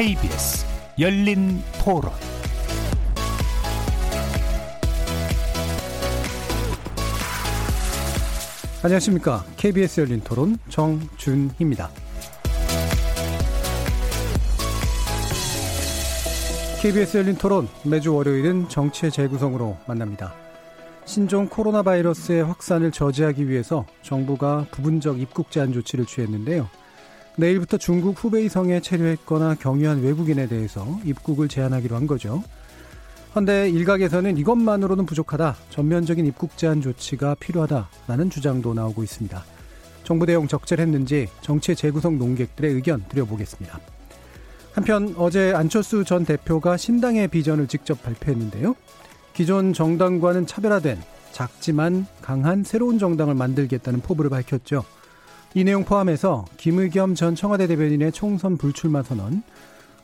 KBS 열린 토론 안녕하십니까. KBS 열린 토론 정준희입니다. KBS 열린 토론 매주 월요일은 정치의 재구성으로 만납니다. 신종 코로나 바이러스의 확산을 저지하기 위해서 정부가 부분적 입국 제한 조치를 취했는데요. 내일부터 중국 후베이성에 체류했거나 경유한 외국인에 대해서 입국을 제한하기로 한 거죠. 헌데 일각에서는 이것만으로는 부족하다. 전면적인 입국 제한 조치가 필요하다라는 주장도 나오고 있습니다. 정부 대응 적절했는지 정치의 재구성 논객들의 의견 드려보겠습니다. 한편 어제 안철수 전 대표가 신당의 비전을 직접 발표했는데요. 기존 정당과는 차별화된 작지만 강한 새로운 정당을 만들겠다는 포부를 밝혔죠. 이 내용 포함해서 김의겸 전 청와대 대변인의 총선 불출마 선언,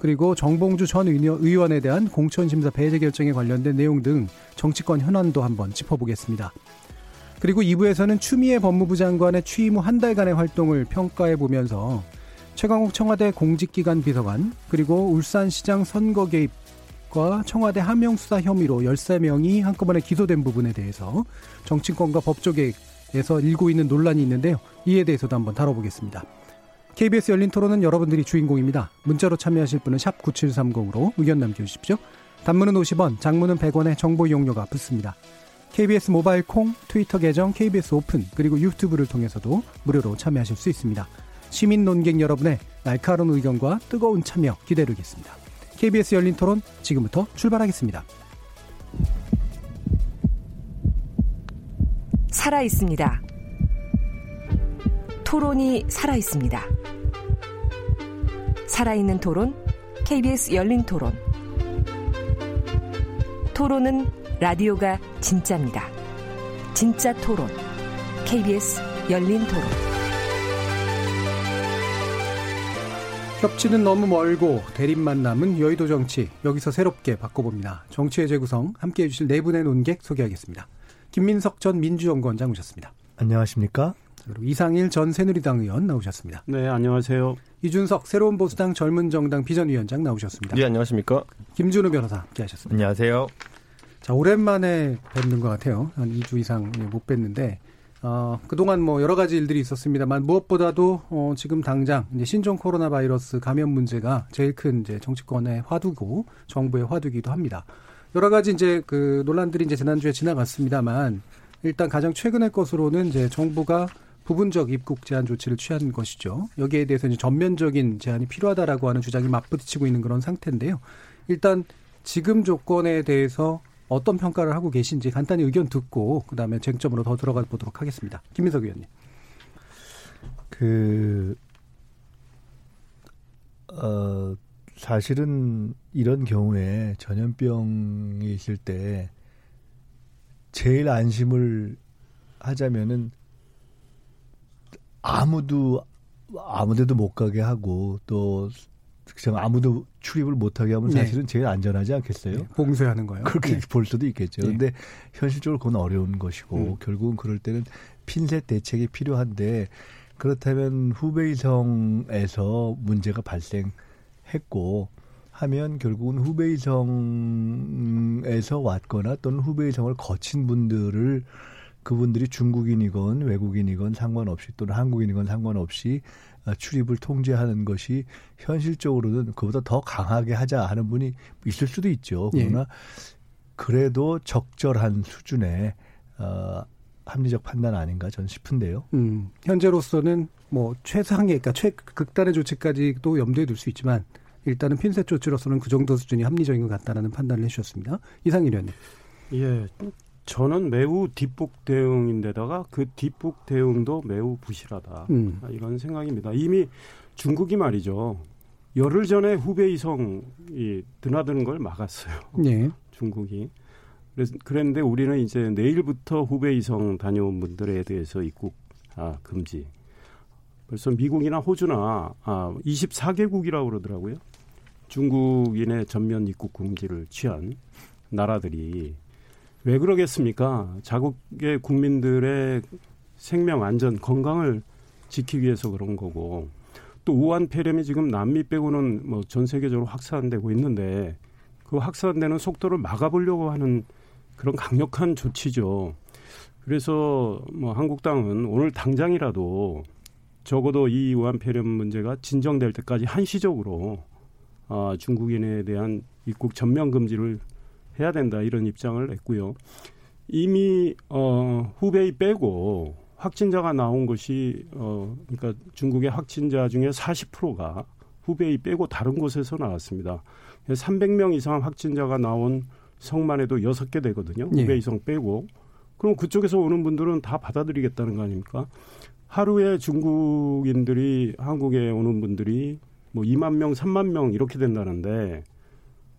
그리고 정봉주 전 의원에 대한 공천심사 배제 결정에 관련된 내용 등 정치권 현안도 한번 짚어보겠습니다. 그리고 2부에서는 추미애 법무부 장관의 취임 후 한 달간의 활동을 평가해 보면서 최강욱 청와대 공직기관 비서관 그리고 울산시장 선거 개입과 청와대 하명수사 혐의로 13명이 한꺼번에 기소된 부분에 대해서 정치권과 법조계 에서 일고 있는 논란이 있는데요. 이에 대해서도 한번 다뤄보겠습니다. KBS 열린 토론은 여러분들이 주인공입니다. 문자로 참여하실 분은 샵 9730으로 의견 남겨주십시오. 단문은 50원, 장문은 100원의 정보 이용료가 붙습니다. KBS 모바일 콩, 트위터 계정 KBS 오픈, 그리고 유튜브를 통해서도 무료로 참여하실 수 있습니다. 시민 논객 여러분의 날카로운 의견과 뜨거운 참여 기다리겠습니다. KBS 열린 토론 지금부터 출발하겠습니다. 살아 있습니다. 토론이 살아 있습니다. 살아있는 토론, KBS 열린 토론. 토론은 라디오가 진짜입니다. 진짜 토론, KBS 열린 토론. 협치는 너무 멀고 대립만 남은 여의도 정치 여기서 새롭게 바꿔봅니다. 정치의 재구성 함께해 주실 네 분의 논객 소개하겠습니다. 김민석 전 민주연구원장 오셨습니다. 안녕하십니까? 그리고 이상일 전 새누리당 의원 나오셨습니다. 네, 안녕하세요. 이준석 새로운 보수당 젊은 정당 비전위원장 나오셨습니다. 네, 안녕하십니까? 김준우 변호사 함께하셨습니다. 안녕하세요. 자, 오랜만에 뵙는 것 같아요. 한 2주 이상 못 뵀는데 어, 그동안 뭐 여러 가지 일들이 있었습니다만 무엇보다도 어, 지금 당장 이제 신종 코로나 바이러스 감염 문제가 제일 큰 이제 정치권의 화두고 정부의 화두기도 합니다. 여러 가지 이제 그 논란들이 이제 지난주에 지나갔습니다만 일단 가장 최근의 것으로는 이제 정부가 부분적 입국 제한 조치를 취한 것이죠. 여기에 대해서 이제 전면적인 제한이 필요하다라고 하는 주장이 맞부딪히고 있는 그런 상태인데요. 일단 지금 조건에 대해서 어떤 평가를 하고 계신지 간단히 의견 듣고 그다음에 쟁점으로 더 들어가 보도록 하겠습니다. 김민석 의원님. 그, 어, 사실은 이런 경우에 전염병이 있을 때 제일 안심을 하자면은 아무도 아무데도 못 가게 하고 또 그냥 아무도 출입을 못하게 하면 네. 사실은 제일 안전하지 않겠어요? 네, 봉쇄하는 거요. 그렇게 네. 볼 수도 있겠죠. 네. 근데 현실적으로 그건 어려운 것이고 음. 결국은 그럴 때는 핀셋 대책이 필요한데 그렇다면 후베이성에서 문제가 발생했고 하면 결국은 후베이성에서 왔거나 또는 후베이성을 거친 분들을 그분들이 중국인이건 외국인이건 상관없이 또는 한국인이건 상관없이 어, 출입을 통제하는 것이 현실적으로는 그보다 더 강하게 하자 하는 분이 있을 수도 있죠. 예. 그러나 그래도 적절한 수준의 어, 합리적 판단 아닌가 저는 싶은데요. 음, 현재로서는 뭐 최상의 그러니까 최 극단의 조치까지도 염두에 둘 수 있지만 일단은 핀셋 조치로서는 그 정도 수준이 합리적인 것 같다라는 판단을 해주셨습니다. 이상일 의원님. 예, 저는 매우 뒷북 대응인데다가 그 뒷북 대응도 매우 부실하다. 음. 아, 이런 생각입니다. 이미 중국이 말이죠. 열흘 전에 후베이성이 드나드는 걸 막았어요. 예. 중국이. 그래서 그랬는데 우리는 이제 내일부터 후베이성 다녀온 분들에 대해서 입국 아, 금지. 벌써 미국이나 호주나 아, 24개국이라고 그러더라고요. 중국인의 전면 입국 금지를 취한 나라들이 왜 그러겠습니까? 자국의 국민들의 생명 안전 건강을 지키기 위해서 그런 거고 또 우한 폐렴이 지금 남미 빼고는 뭐 전 세계적으로 확산되고 있는데 그 확산되는 속도를 막아보려고 하는 그런 강력한 조치죠. 그래서 뭐 한국당은 오늘 당장이라도 적어도 이 우한 폐렴 문제가 진정될 때까지 한시적으로 아, 중국인에 대한 입국 전면 금지를 해야 된다 이런 입장을 냈고요. 이미 어, 후베이 빼고 확진자가 나온 것이 어, 그러니까 중국의 확진자 중에 40%가 후베이 빼고 다른 곳에서 나왔습니다. 300명 이상 확진자가 나온 성만 해도 6개 되거든요. 예. 후베이 성 빼고. 그럼 그쪽에서 오는 분들은 다 받아들이겠다는 거 아닙니까? 하루에 중국인들이 한국에 오는 분들이 뭐 2만 명, 3만 명 이렇게 된다는데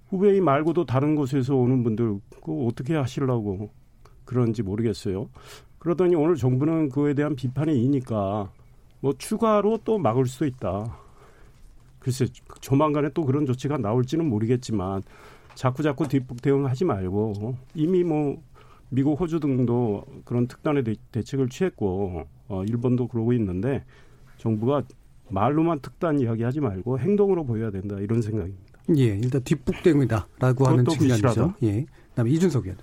후베이 말고도 다른 곳에서 오는 분들 그 어떻게 하시려고 그런지 모르겠어요. 그러더니 오늘 정부는 그에 대한 비판이 이니까 뭐 추가로 또 막을 수도 있다. 글쎄 조만간에 또 그런 조치가 나올지는 모르겠지만 자꾸 자꾸 뒷북 대응하지 말고 이미 뭐 미국, 호주 등도 그런 특단의 대, 책을 취했고 어, 일본도 그러고 있는데 정부가 말로만 특단 이야기하지 말고 행동으로 보여야 된다 이런 생각입니다. 예, 일단 뒷북대응이다라고 하는 측면이죠. 예, 그다음에 이준석 의원.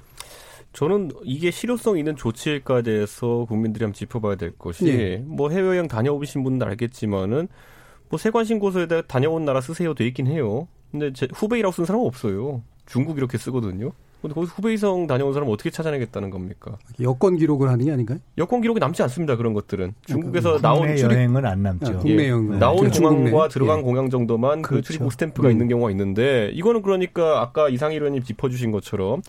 저는 이게 실효성 있는 조치일까에 대해서 국민들이 한번 짚어봐야 될 것이 예. 뭐 해외여행 다녀오신 분들 알겠지만은 뭐 세관 신고서에 다녀온 나라 쓰세요 돼 있긴 해요. 근데 제 후베이라고 쓴 사람은 없어요. 중국 이렇게 쓰거든요. 근데 거기서 후베이성 다녀온 사람 어떻게 찾아내겠다는 겁니까? 여권 기록을 하는 게 아닌가요? 여권 기록이 남지 않습니다. 그런 것들은 중국에서 나온 출입 여행은 안 남죠. 아, 국내 여행 예, 나온 공항과 들어간 예. 공항 정도만 그 그렇죠. 그 출입국 스탬프가 음. 있는 경우가 있는데 이거는 그러니까 아까 이상희 의원님 짚어주신 것처럼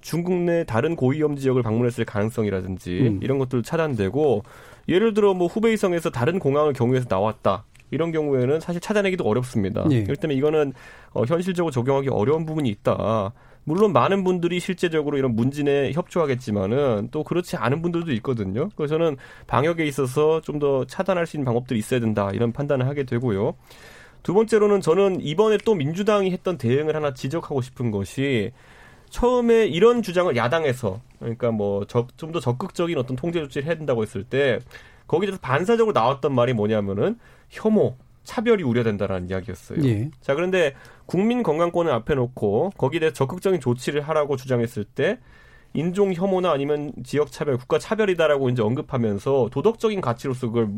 중국 내 다른 고위험 지역을 방문했을 가능성이라든지 음. 이런 것들 차단되고 예를 들어 뭐 후베이성에서 다른 공항을 경유해서 나왔다. 이런 경우에는 사실 찾아내기도 어렵습니다. 예. 그렇기 때문에 이거는 어, 현실적으로 적용하기 어려운 부분이 있다. 물론 많은 분들이 실제적으로 이런 문진에 협조하겠지만은 또 그렇지 않은 분들도 있거든요. 그래서 저는 방역에 있어서 좀 더 차단할 수 있는 방법들이 있어야 된다 이런 판단을 하게 되고요. 두 번째로는 저는 이번에 또 민주당이 했던 대응을 하나 지적하고 싶은 것이 처음에 이런 주장을 야당에서 그러니까 뭐 좀 더 적극적인 어떤 통제 조치를 해야 된다고 했을 때 거기에 대해서 반사적으로 나왔던 말이 뭐냐면은 혐오, 차별이 우려된다라는 이야기였어요. 예. 자, 그런데 국민 건강권을 앞에 놓고 거기에 대해 적극적인 조치를 하라고 주장했을 때 인종 혐오나 아니면 지역 차별, 국가 차별이다라고 이제 언급하면서 도덕적인 가치로서 그걸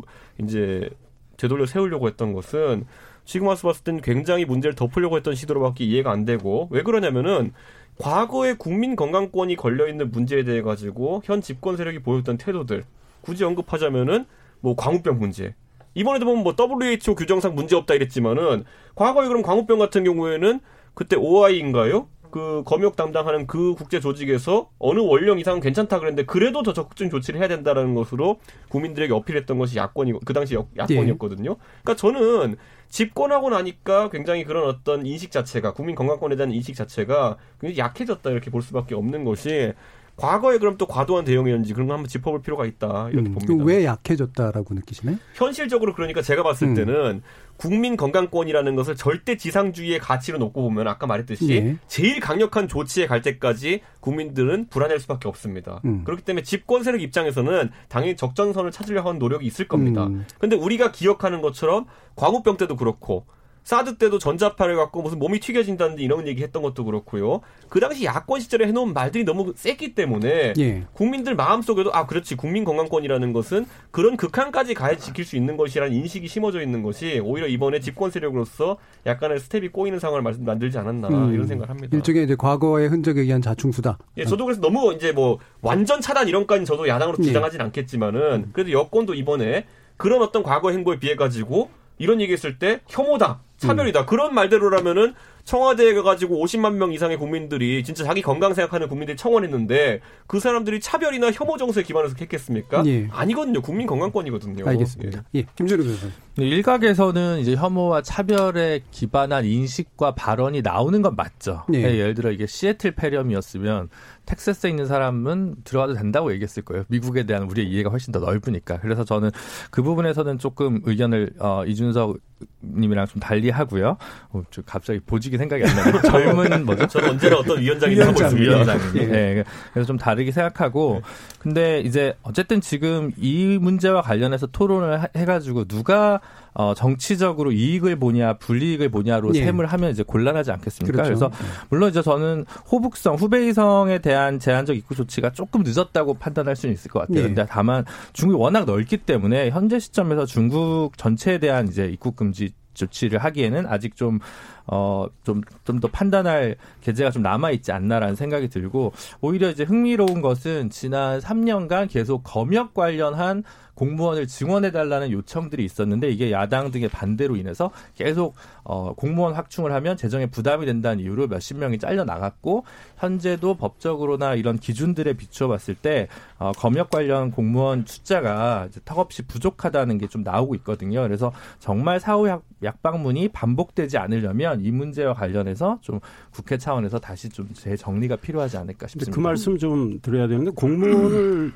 이제 되돌려 세우려고 했던 것은 지금 와서 봤을 땐 굉장히 문제를 덮으려고 했던 시도로밖에 이해가 안 되고 왜 그러냐면은 과거에 국민 건강권이 걸려 있는 문제에 대해 가지고 현 집권 세력이 보였던 태도들 굳이 언급하자면은 뭐 광우병 문제 이번에도 보면 뭐 WHO 규정상 문제 없다 이랬지만은 과거에 그럼 광우병 같은 경우에는 그때 OI인가요? 그 검역 담당하는 그 국제 조직에서 어느 원령 이상은 괜찮다 그랬는데 그래도 더 적극적인 조치를 해야 된다라는 것으로 국민들에게 어필했던 것이 야권이고 그 당시 야권이었거든요. 그러니까 저는 집권하고 나니까 굉장히 그런 어떤 인식 자체가 국민 건강권에 대한 인식 자체가 굉장히 약해졌다 이렇게 볼 수밖에 없는 것이 과거에 그럼 또 과도한 대응이었는지 그런 거 한번 짚어볼 필요가 있다 이렇게 음, 봅니다. 왜 약해졌다라고 느끼시나요? 현실적으로 그러니까 제가 봤을 음. 때는 국민 건강권이라는 것을 절대 지상주의의 가치로 놓고 보면 아까 말했듯이 예. 제일 강력한 조치에 갈 때까지 국민들은 불안할 수밖에 없습니다. 음. 그렇기 때문에 집권 세력 입장에서는 당연히 적정선을 찾으려고 하는 노력이 있을 겁니다. 그런데 음. 우리가 기억하는 것처럼 광우병 때도 그렇고 사드 때도 전자파를 갖고 무슨 몸이 튀겨진다는 이런 얘기 했던 것도 그렇고요. 그 당시 야권 시절에 해놓은 말들이 너무 셌기 때문에 예. 국민들 마음속에도 아 그렇지 국민 건강권이라는 것은 그런 극한까지 가야 지킬 수 있는 것이라는 인식이 심어져 있는 것이 오히려 이번에 집권 세력으로서 약간의 스텝이 꼬이는 상황을 만들지 않았나 음. 이런 생각을 합니다. 일종의 이제 과거의 흔적에 의한 자충수다. 예, 저도 그래서 너무 이제 뭐 완전 차단 이런까지 저도 야당으로 예. 주장하진 예. 않겠지만은 그래도 여권도 이번에 그런 어떤 과거 행보에 비해 가지고 이런 얘기했을 때 혐오다, 차별이다. 음. 그런 말대로라면은 청와대에 가가지고 50만 명 이상의 국민들이 진짜 자기 건강 생각하는 국민들이 청원했는데 그 사람들이 차별이나 혐오 정서에 기반해서 했겠습니까? 예. 아니거든요. 국민 건강권이거든요. 알겠습니다. 예, 예. 김준우 교수님. 네, 일각에서는 이제 혐오와 차별에 기반한 인식과 발언이 나오는 건 맞죠. 예. 네, 예를 들어 이게 시애틀 폐렴이었으면 텍사스에 있는 사람은 들어가도 된다고 얘기했을 거예요. 미국에 대한 우리의 이해가 훨씬 더 넓으니까. 그래서 저는 그 부분에서는 조금 의견을 어, 이준석 님이랑 좀 달리 하고요. 어, 갑자기 보직이 생각이 안 나요. 젊은 뭐죠? 저는 언제나 어떤 위원장이 하고 있습니다. 위원장. 예. 네. 그래서 좀 다르게 생각하고 근데 이제 어쨌든 지금 이 문제와 관련해서 토론을 해 가지고 누가 어, 정치적으로 이익을 보냐 불이익을 보냐로 예. 셈을 하면 이제 곤란하지 않겠습니까? 그렇죠. 그래서 물론 이제 저는 호북성 후베이성에 대한 제한적 입국 조치가 조금 늦었다고 판단할 수는 있을 것 같아요. 예. 근데 다만 중국이 워낙 넓기 때문에 현재 시점에서 중국 전체에 대한 이제 입국 금지 조치를 하기에는 아직 좀 어, 좀, 좀 더 판단할 계제가 좀 남아있지 않나라는 생각이 들고, 오히려 이제 흥미로운 것은 지난 3년간 계속 검역 관련한 공무원을 증원해달라는 요청들이 있었는데 이게 야당 등의 반대로 인해서 계속 어, 공무원 확충을 하면 재정에 부담이 된다는 이유로 몇십 명이 잘려 나갔고 현재도 법적으로나 이런 기준들에 비추어 봤을 때 어, 검역 관련 공무원 숫자가 턱없이 부족하다는 게 좀 나오고 있거든요. 그래서 정말 사후 약, 약방문이 반복되지 않으려면 이 문제와 관련해서 좀 국회 차원에서 다시 좀 재정리가 필요하지 않을까 싶습니다. 그 말씀 좀 드려야 되는데 공무원을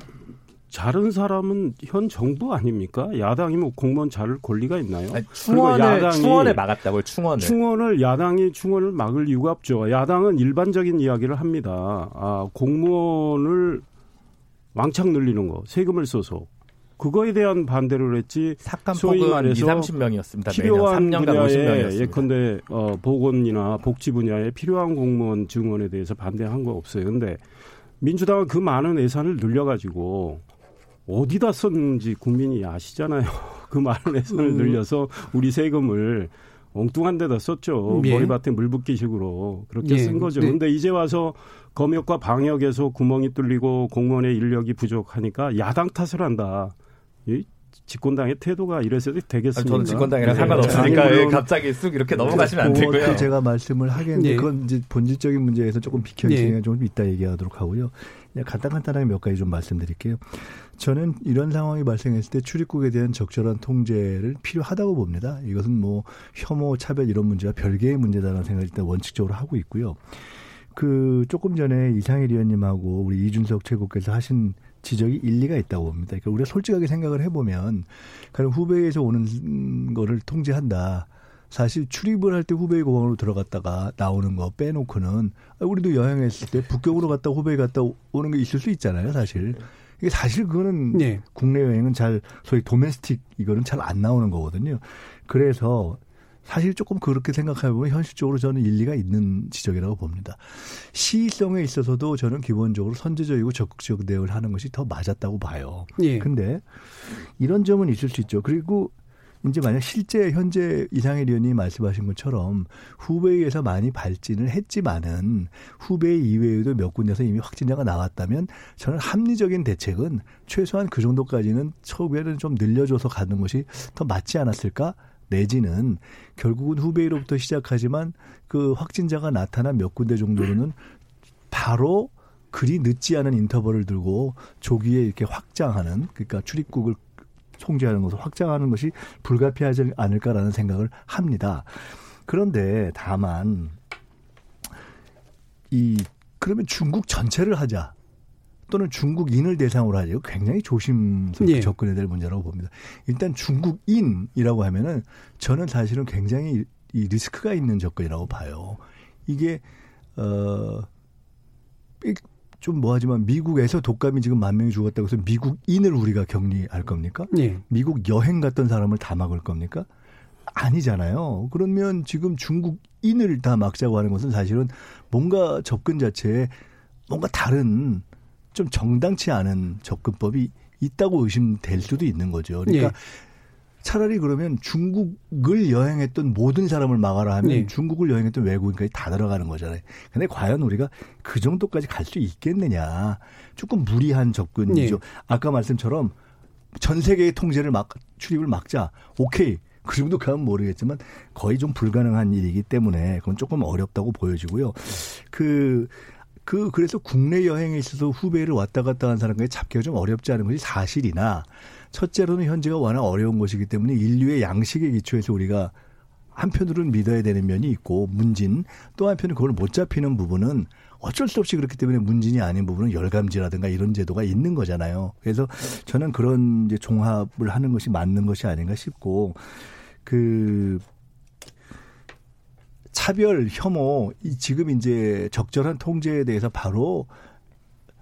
자른 사람은 현 정부 아닙니까? 야당이 뭐 공무원 자를 권리가 있나요? 아니, 충원을 야당이 충원을 막았다고요. 충원을. 충원을 야당이 충원을 막을 이유가 없죠. 야당은 일반적인 이야기를 합니다. 아, 공무원을 왕창 늘리는 거, 세금을 써서 그거에 대한 반대를 했지. 소위 말해서 2, 30명이었습니다. 필요한 분야에 예컨대 어, 보건이나 복지 분야에 필요한 공무원 증원에 대해서 반대한 거 없어요. 근데 민주당은 그 많은 예산을 늘려가지고 어디다 썼는지 국민이 아시잖아요. 그 많은 예산을 음. 늘려서 우리 세금을 엉뚱한 데다 썼죠. 예. 머리밭에 물 붓기 식으로 그렇게 예. 쓴 거죠. 네. 근데 이제 와서 검역과 방역에서 구멍이 뚫리고 공무원의 인력이 부족하니까 야당 탓을 한다. 이 집권당의 태도가 이래서 되겠습니까? 저는 집권당이랑 네. 상관없으니까 아니, 갑자기 쑥 이렇게 넘어가시면 안 되고요. 제가 말씀을 하겠는데 네. 그건 이제 본질적인 문제에서 조금 네. 좀 이따 얘기하도록 하고요. 그냥 간단간단하게 몇 가지 좀 말씀드릴게요. 저는 이런 상황이 발생했을 때 출입국에 대한 적절한 통제를 필요하다고 봅니다. 이것은 뭐 혐오, 차별 이런 문제와 별개의 문제다라는 생각을 일단 원칙적으로 하고 있고요. 그 조금 전에 이상일 의원님하고 우리 이준석 최고께서 하신 지적이 일리가 있다고 봅니다. 그러니까 우리가 솔직하게 생각을 해보면, 그럼 후베이에서 오는 거를 통제한다. 사실 출입을 할 때 후베이 공항으로 들어갔다가 나오는 거 빼놓고는 우리도 여행했을 때 북경으로 갔다 후베이 갔다 오는 게 있을 수 있잖아요, 사실. 이게 사실 그거는 네. 국내 여행은 잘 소위 도메스틱 이거는 잘 안 나오는 거거든요. 그래서 사실 조금 그렇게 생각해 보면 현실적으로 저는 일리가 있는 지적이라고 봅니다. 시의성에 있어서도 저는 기본적으로 선제적이고 적극적 대응을 하는 것이 더 맞았다고 봐요. 예. 근데 이런 점은 있을 수 있죠. 그리고 이제 만약 실제 현재 이상일 의원이 말씀하신 것처럼 후베이에서 많이 발진을 했지만은 후베이 이외에도 몇 군데서 이미 확진자가 나왔다면 저는 합리적인 대책은 최소한 그 정도까지는 처우에는 좀 늘려줘서 가는 것이 더 맞지 않았을까? 내지는 결국은 후베이로부터 시작하지만 그 확진자가 나타난 몇 군데 정도로는 바로 그리 늦지 않은 인터벌을 들고 조기에 이렇게 확장하는 그러니까 출입국을 통제하는 것을 확장하는 것이 불가피하지 않을까라는 생각을 합니다. 그런데 다만 이 그러면 중국 전체를 하자. 또는 중국인을 대상으로 하죠. 굉장히 조심스럽게 예. 접근해야 될 문제라고 봅니다. 일단 중국인이라고 하면은 저는 사실은 굉장히 이 리스크가 있는 접근이라고 봐요. 이게 어 좀 뭐하지만 미국에서 독감이 지금 만 명이 죽었다고 해서 미국인을 우리가 격리할 겁니까? 네. 미국 여행 갔던 사람을 다 막을 겁니까? 아니잖아요. 그러면 지금 중국인을 다 막자고 하는 것은 사실은 뭔가 접근 자체에 뭔가 다른 좀 정당치 않은 접근법이 있다고 의심될 수도 있는 거죠. 그러니까 네. 차라리 그러면 중국을 여행했던 모든 사람을 막아라 하면 네. 중국을 여행했던 외국인까지 다 들어가는 거잖아요. 근데 과연 우리가 그 정도까지 갈 수 있겠느냐. 조금 무리한 접근이죠. 네. 아까 말씀처럼 전 세계의 통제를 막, 출입을 막자. 오케이. 그 정도 가면 모르겠지만 거의 좀 불가능한 일이기 때문에 그건 조금 어렵다고 보여지고요. 그, 그, 그래서 국내 여행에 있어서 후배를 왔다 갔다 한 사람까지 잡기가 좀 어렵지 않은 것이 사실이나 첫째로는 현재가 워낙 어려운 것이기 때문에 인류의 양식에 기초해서 우리가 한편으로는 믿어야 되는 면이 있고 문진 또 한편은 그걸 못 잡히는 부분은 어쩔 수 없이 그렇기 때문에 문진이 아닌 부분은 열감지라든가 이런 제도가 있는 거잖아요. 그래서 저는 그런 이제 종합을 하는 것이 맞는 것이 아닌가 싶고 그 차별, 혐오, 지금 이제 적절한 통제에 대해서 바로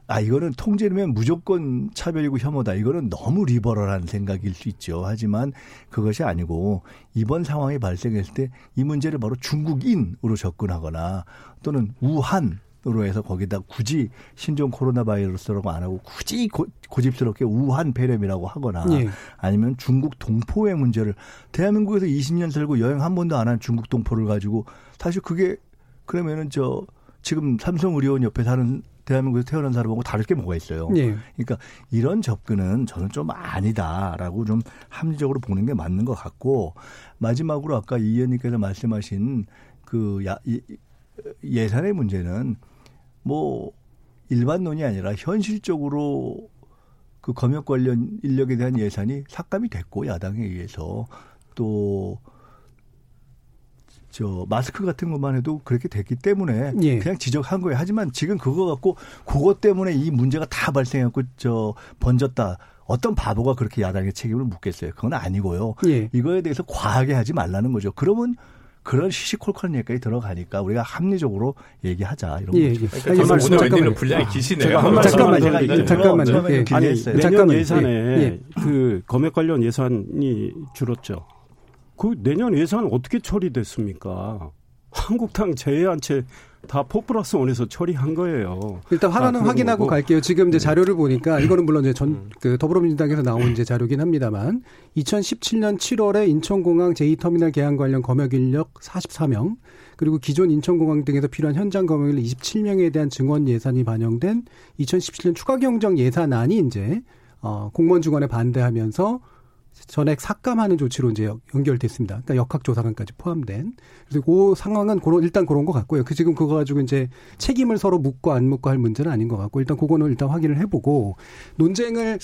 아, 이거는 통제면 무조건 차별이고 혐오다. 이거는 너무 리버럴한 생각일 수 있죠. 하지만 그것이 아니고 이번 상황이 발생했을 때 이 문제를 바로 중국인으로 접근하거나 또는 우한 으로 해서 거기다 굳이 신종 코로나 바이러스라고 안 하고 굳이 고, 집스럽게 우한 폐렴이라고 하거나 예. 아니면 중국 동포의 문제를 대한민국에서 20년 살고 여행 한 번도 안 한 중국 동포를 가지고 사실 그게 그러면은 저 지금 삼성 의료원 옆에 사는 대한민국에서 태어난 사람하고 다를 게 뭐가 있어요. 예. 그러니까 이런 접근은 저는 좀 아니다라고 좀 합리적으로 보는 게 맞는 것 같고 마지막으로 아까 이 의원님께서 말씀하신 그 야, 이, 예산의 문제는 뭐 일반론이 아니라 현실적으로 그 검역 관련 인력에 대한 예산이 삭감이 됐고 야당에 의해서 또 저 마스크 같은 것만 해도 그렇게 됐기 때문에 예. 그냥 지적한 거예요. 하지만 지금 그거 갖고 그것 때문에 이 문제가 다 발생했고 저 번졌다. 어떤 바보가 그렇게 야당의 책임을 묻겠어요. 그건 아니고요. 예. 이거에 대해서 과하게 하지 말라는 거죠. 그러면 그런 시시콜콜한 얘기까지 들어가니까 우리가 합리적으로 얘기하자 이런 예, 거죠. 예. 그러니까 아니, 오늘 웬일로 분량이 아, 기시네요. 아, 잠깐만 제가 이거 잠깐만요. 예. 아니 내년 잠깐만. 예산에 예. 그 검역 관련 예산이 줄었죠. 그 내년 예산 어떻게 처리됐습니까? 한국당 제외한 채 다4 플러스 원에서 처리한 거예요. 일단 하나는 아, 확인하고 거고. 갈게요. 지금 이제 네. 자료를 보니까 이거는 물론 이제 전그 음. 더불어민주당에서 나온 이제 자료긴 합니다만 2017년 7월에 인천공항 제2터미널 개항 관련 검역 인력 44명 그리고 기존 인천공항 등에서 필요한 현장 검역 인력 27명에 대한 증원 예산이 반영된 2017년 추가 경정 예산안이 이제 어 공무원 중원에 반대하면서 전액 삭감하는 조치로 이제 연결됐습니다. 그러니까 역학조사관까지 포함된. 그래서 그 상황은 그런 일단 그런 것 같고요. 그 지금 그거 가지고 이제 책임을 서로 묻고 안 묻고 할 문제는 아닌 것 같고 일단 그거는 일단 확인을 해보고 논쟁을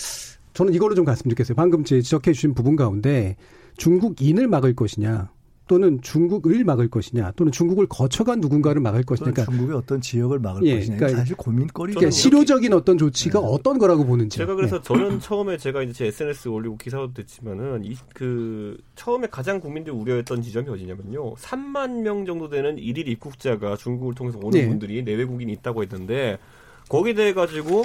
저는 이걸로 좀 갔으면 좋겠어요. 방금 지적해 주신 부분 가운데 중국인을 막을 것이냐 또는 중국을 막을 것이냐 또는 중국을 거쳐간 누군가를 막을 것이냐 그러니까 중국의 어떤 지역을 막을 예, 것이냐 그러니까 사실 고민거리죠. 그러니까 실효적인 어떤 조치가 네. 어떤 거라고 보는지. 제가 그래서 네. 저는 처음에 제가 이제 제 SNS 올리고 기사도 됐지만은 이 그 처음에 가장 국민들이 우려했던 지점이 어디냐면요. 3만 명 정도 되는 일일 입국자가 중국을 통해서 오는 네. 분들이 내외국인이 있다고 했는데 거기에 대해 가지고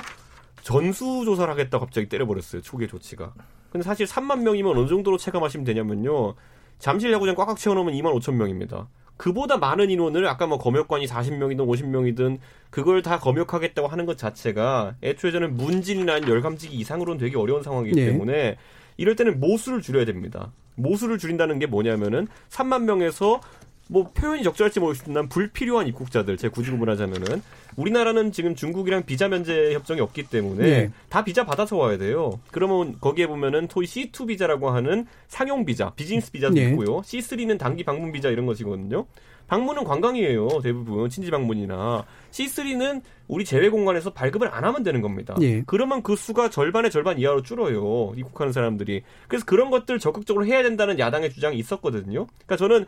전수 조사를 하겠다 갑자기 때려버렸어요. 초기의 조치가. 근데 사실 3만 명이면 어느 정도로 체감하시면 되냐면요. 잠실 야구장 꽉꽉 채워놓으면 2만 5천 명입니다. 그보다 많은 인원을 아까 뭐 검역관이 40명이든 50명이든 그걸 다 검역하겠다고 하는 것 자체가 애초에 저는 문진이나 열감지기 이상으로는 되게 어려운 상황이기 네. 때문에 이럴 때는 모수를 줄여야 됩니다. 모수를 줄인다는 게 뭐냐면은 3만 명에서 뭐 표현이 적절할지 모르겠지만 불필요한 입국자들 제 굳이 구분하자면은 우리나라는 지금 중국이랑 비자 면제 협정이 없기 때문에 네. 다 비자 받아서 와야 돼요. 그러면 거기에 보면은 토이 C2 비자라고 하는 상용 비자, 비즈니스 비자도 네. 있고요. C3는 단기 방문 비자 이런 것이거든요. 방문은 관광이에요. 대부분 친지 방문이나 C3는 우리 제외 공간에서 발급을 안 하면 되는 겁니다. 예. 그러면 그 수가 절반의 절반 이하로 줄어요. 입국하는 사람들이. 그래서 그런 것들 적극적으로 해야 된다는 야당의 주장이 있었거든요. 그러니까 저는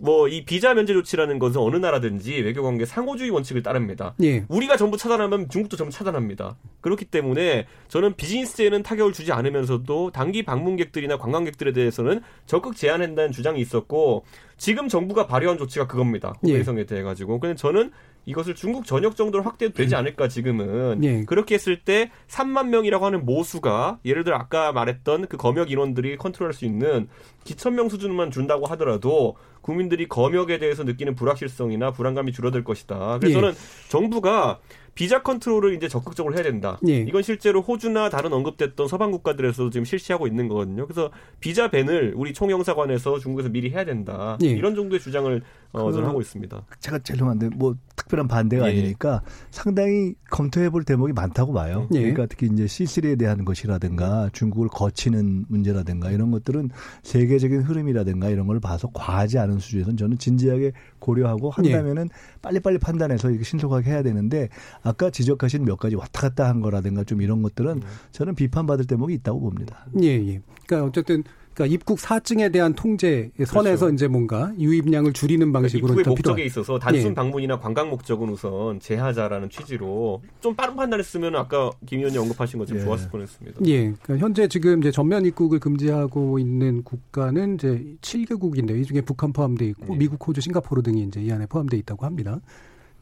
뭐 이 비자 면제 조치라는 것은 어느 나라든지 외교 관계 상호주의 원칙을 따릅니다. 예. 우리가 전부 차단하면 중국도 전부 차단합니다. 그렇기 때문에 저는 비즈니스에는 타격을 주지 않으면서도 단기 방문객들이나 관광객들에 대해서는 적극 제한한다는 주장이 있었고 지금 정부가 발효한 조치가 그겁니다. 호배성에 예. 대해 가지고. 근데 저는 이것을 중국 전역 정도로 확대해도 되지 않을까 지금은 예. 그렇게 했을 때 3만 명이라고 하는 모수가 예를 들어 아까 말했던 그 검역 인원들이 컨트롤할 수 있는 기천 명 수준만 준다고 하더라도 국민들이 검역에 대해서 느끼는 불확실성이나 불안감이 줄어들 것이다. 그래서 예. 저는 정부가 비자 컨트롤을 이제 적극적으로 해야 된다. 예. 이건 실제로 호주나 다른 언급됐던 서방 국가들에서도 지금 실시하고 있는 거거든요. 그래서 비자 밴을 우리 총영사관에서 중국에서 미리 해야 된다. 예. 이런 정도의 주장을 어, 저는 하고 있습니다. 제가 죄송한데 뭐 특별한 반대가 예. 아니니까 상당히 검토해 볼 대목이 많다고 봐요. 예. 그러니까 특히 이제 C3에 대한 것이라든가 중국을 거치는 문제라든가 이런 것들은 세계적인 흐름이라든가 이런 걸 봐서 과하지 않은 수준에서는 저는 진지하게 고려하고 한다면은 예. 빨리빨리 판단해서 이게 신속하게 해야 되는데 아까 지적하신 몇 가지 왔다 갔다 한 거라든가 좀 이런 것들은 음. 저는 비판받을 대목이 있다고 봅니다. 예, 예. 그러니까 어쨌든 그러니까 입국 사증에 대한 통제 선에서 그렇죠. 이제 뭔가 유입량을 줄이는 그러니까 방식으로 그러니까 입국의 목적에 있어서 단순 예. 방문이나 관광 목적은 우선 제하자라는 취지로 좀 빠른 판단했으면 아까 김 의원님 언급하신 것처럼 예. 좋았을 뻔했습니다. 예, 그러니까 현재 지금 이제 전면 입국을 금지하고 있는 국가는 이제 7개국인데 이 중에 북한 포함돼 있고 예. 미국, 호주, 싱가포르 등이 이제 이 안에 포함돼 있다고 합니다.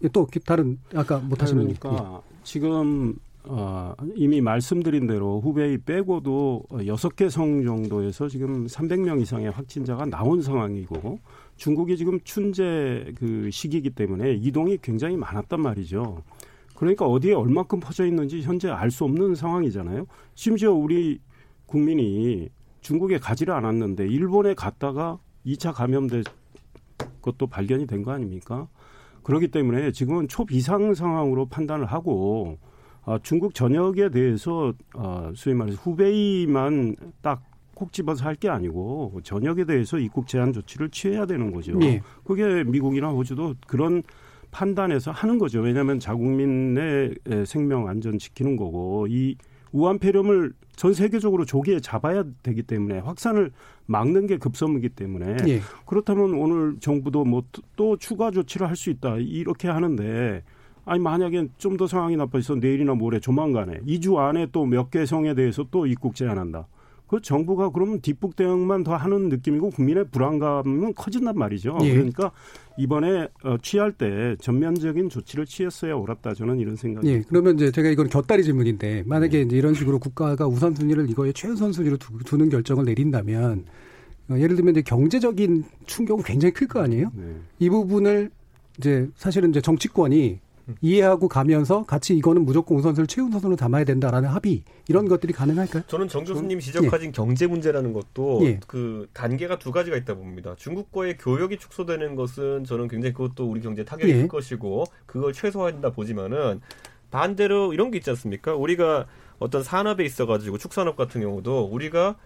예, 또 다른 아까 못하신 그러니까 예. 지금 어, 이미 말씀드린 대로 후베이 빼고도 여섯 개 성 정도에서 지금 300명 이상의 확진자가 나온 상황이고 중국이 지금 춘제 그 시기이기 때문에 이동이 굉장히 많았단 말이죠. 그러니까 어디에 얼마큼 퍼져 있는지 현재 알 수 없는 상황이잖아요. 심지어 우리 국민이 중국에 가지를 않았는데 일본에 갔다가 2차 감염된 것도 발견이 된 거 아닙니까? 그렇기 때문에 지금은 초비상 상황으로 판단을 하고 어, 중국 전역에 대해서 어, 소위 말해서 후베이만 딱 콕 집어서 할 게 아니고 전역에 대해서 입국 제한 조치를 취해야 되는 거죠. 예. 그게 미국이나 호주도 그런 판단에서 하는 거죠. 왜냐하면 자국민의 생명 안전 지키는 거고 이 우한 폐렴을 전 세계적으로 조기에 잡아야 되기 때문에 확산을 막는 게 급선무기 때문에 예. 그렇다면 오늘 정부도 뭐 또 추가 조치를 할 수 있다 이렇게 하는데 아니 만약에 좀 더 상황이 나빠져서 내일이나 모레 조만간에 2주 안에 또 몇 개 성에 대해서 또 입국 제한한다. 그 정부가 그러면 뒷북 대응만 더 하는 느낌이고 국민의 불안감은 커진단 말이죠. 예. 그러니까 이번에 어, 취할 때 전면적인 조치를 취했어야 옳았다 저는 이런 생각이. 예. 그러면 이제 제가 이건 곁다리 질문인데 만약에 네. 이제 이런 식으로 국가가 우선 순위를 이거에 최우선 순위로 두, 는 결정을 내린다면 어, 예를 들면 이제 경제적인 충격은 굉장히 클 거 아니에요? 네. 이 부분을 이제 사실은 이제 정치권이 이해하고 가면서 같이 이거는 무조건 우선순위를 최우선순위로 담아야 된다라는 합의 이런 것들이 가능할까요? 저는 정 교수님 지적하신 예. 경제 문제라는 것도 예. 그 단계가 두 가지가 있다 봅니다. 중국과의 교역이 축소되는 것은 저는 굉장히 그것도 우리 경제 타격이 예. 클 것이고 그걸 최소화한다 보지만은 반대로 이런 게 있지 않습니까? 우리가 어떤 산업에 있어가지고 축산업 같은 경우도 우리가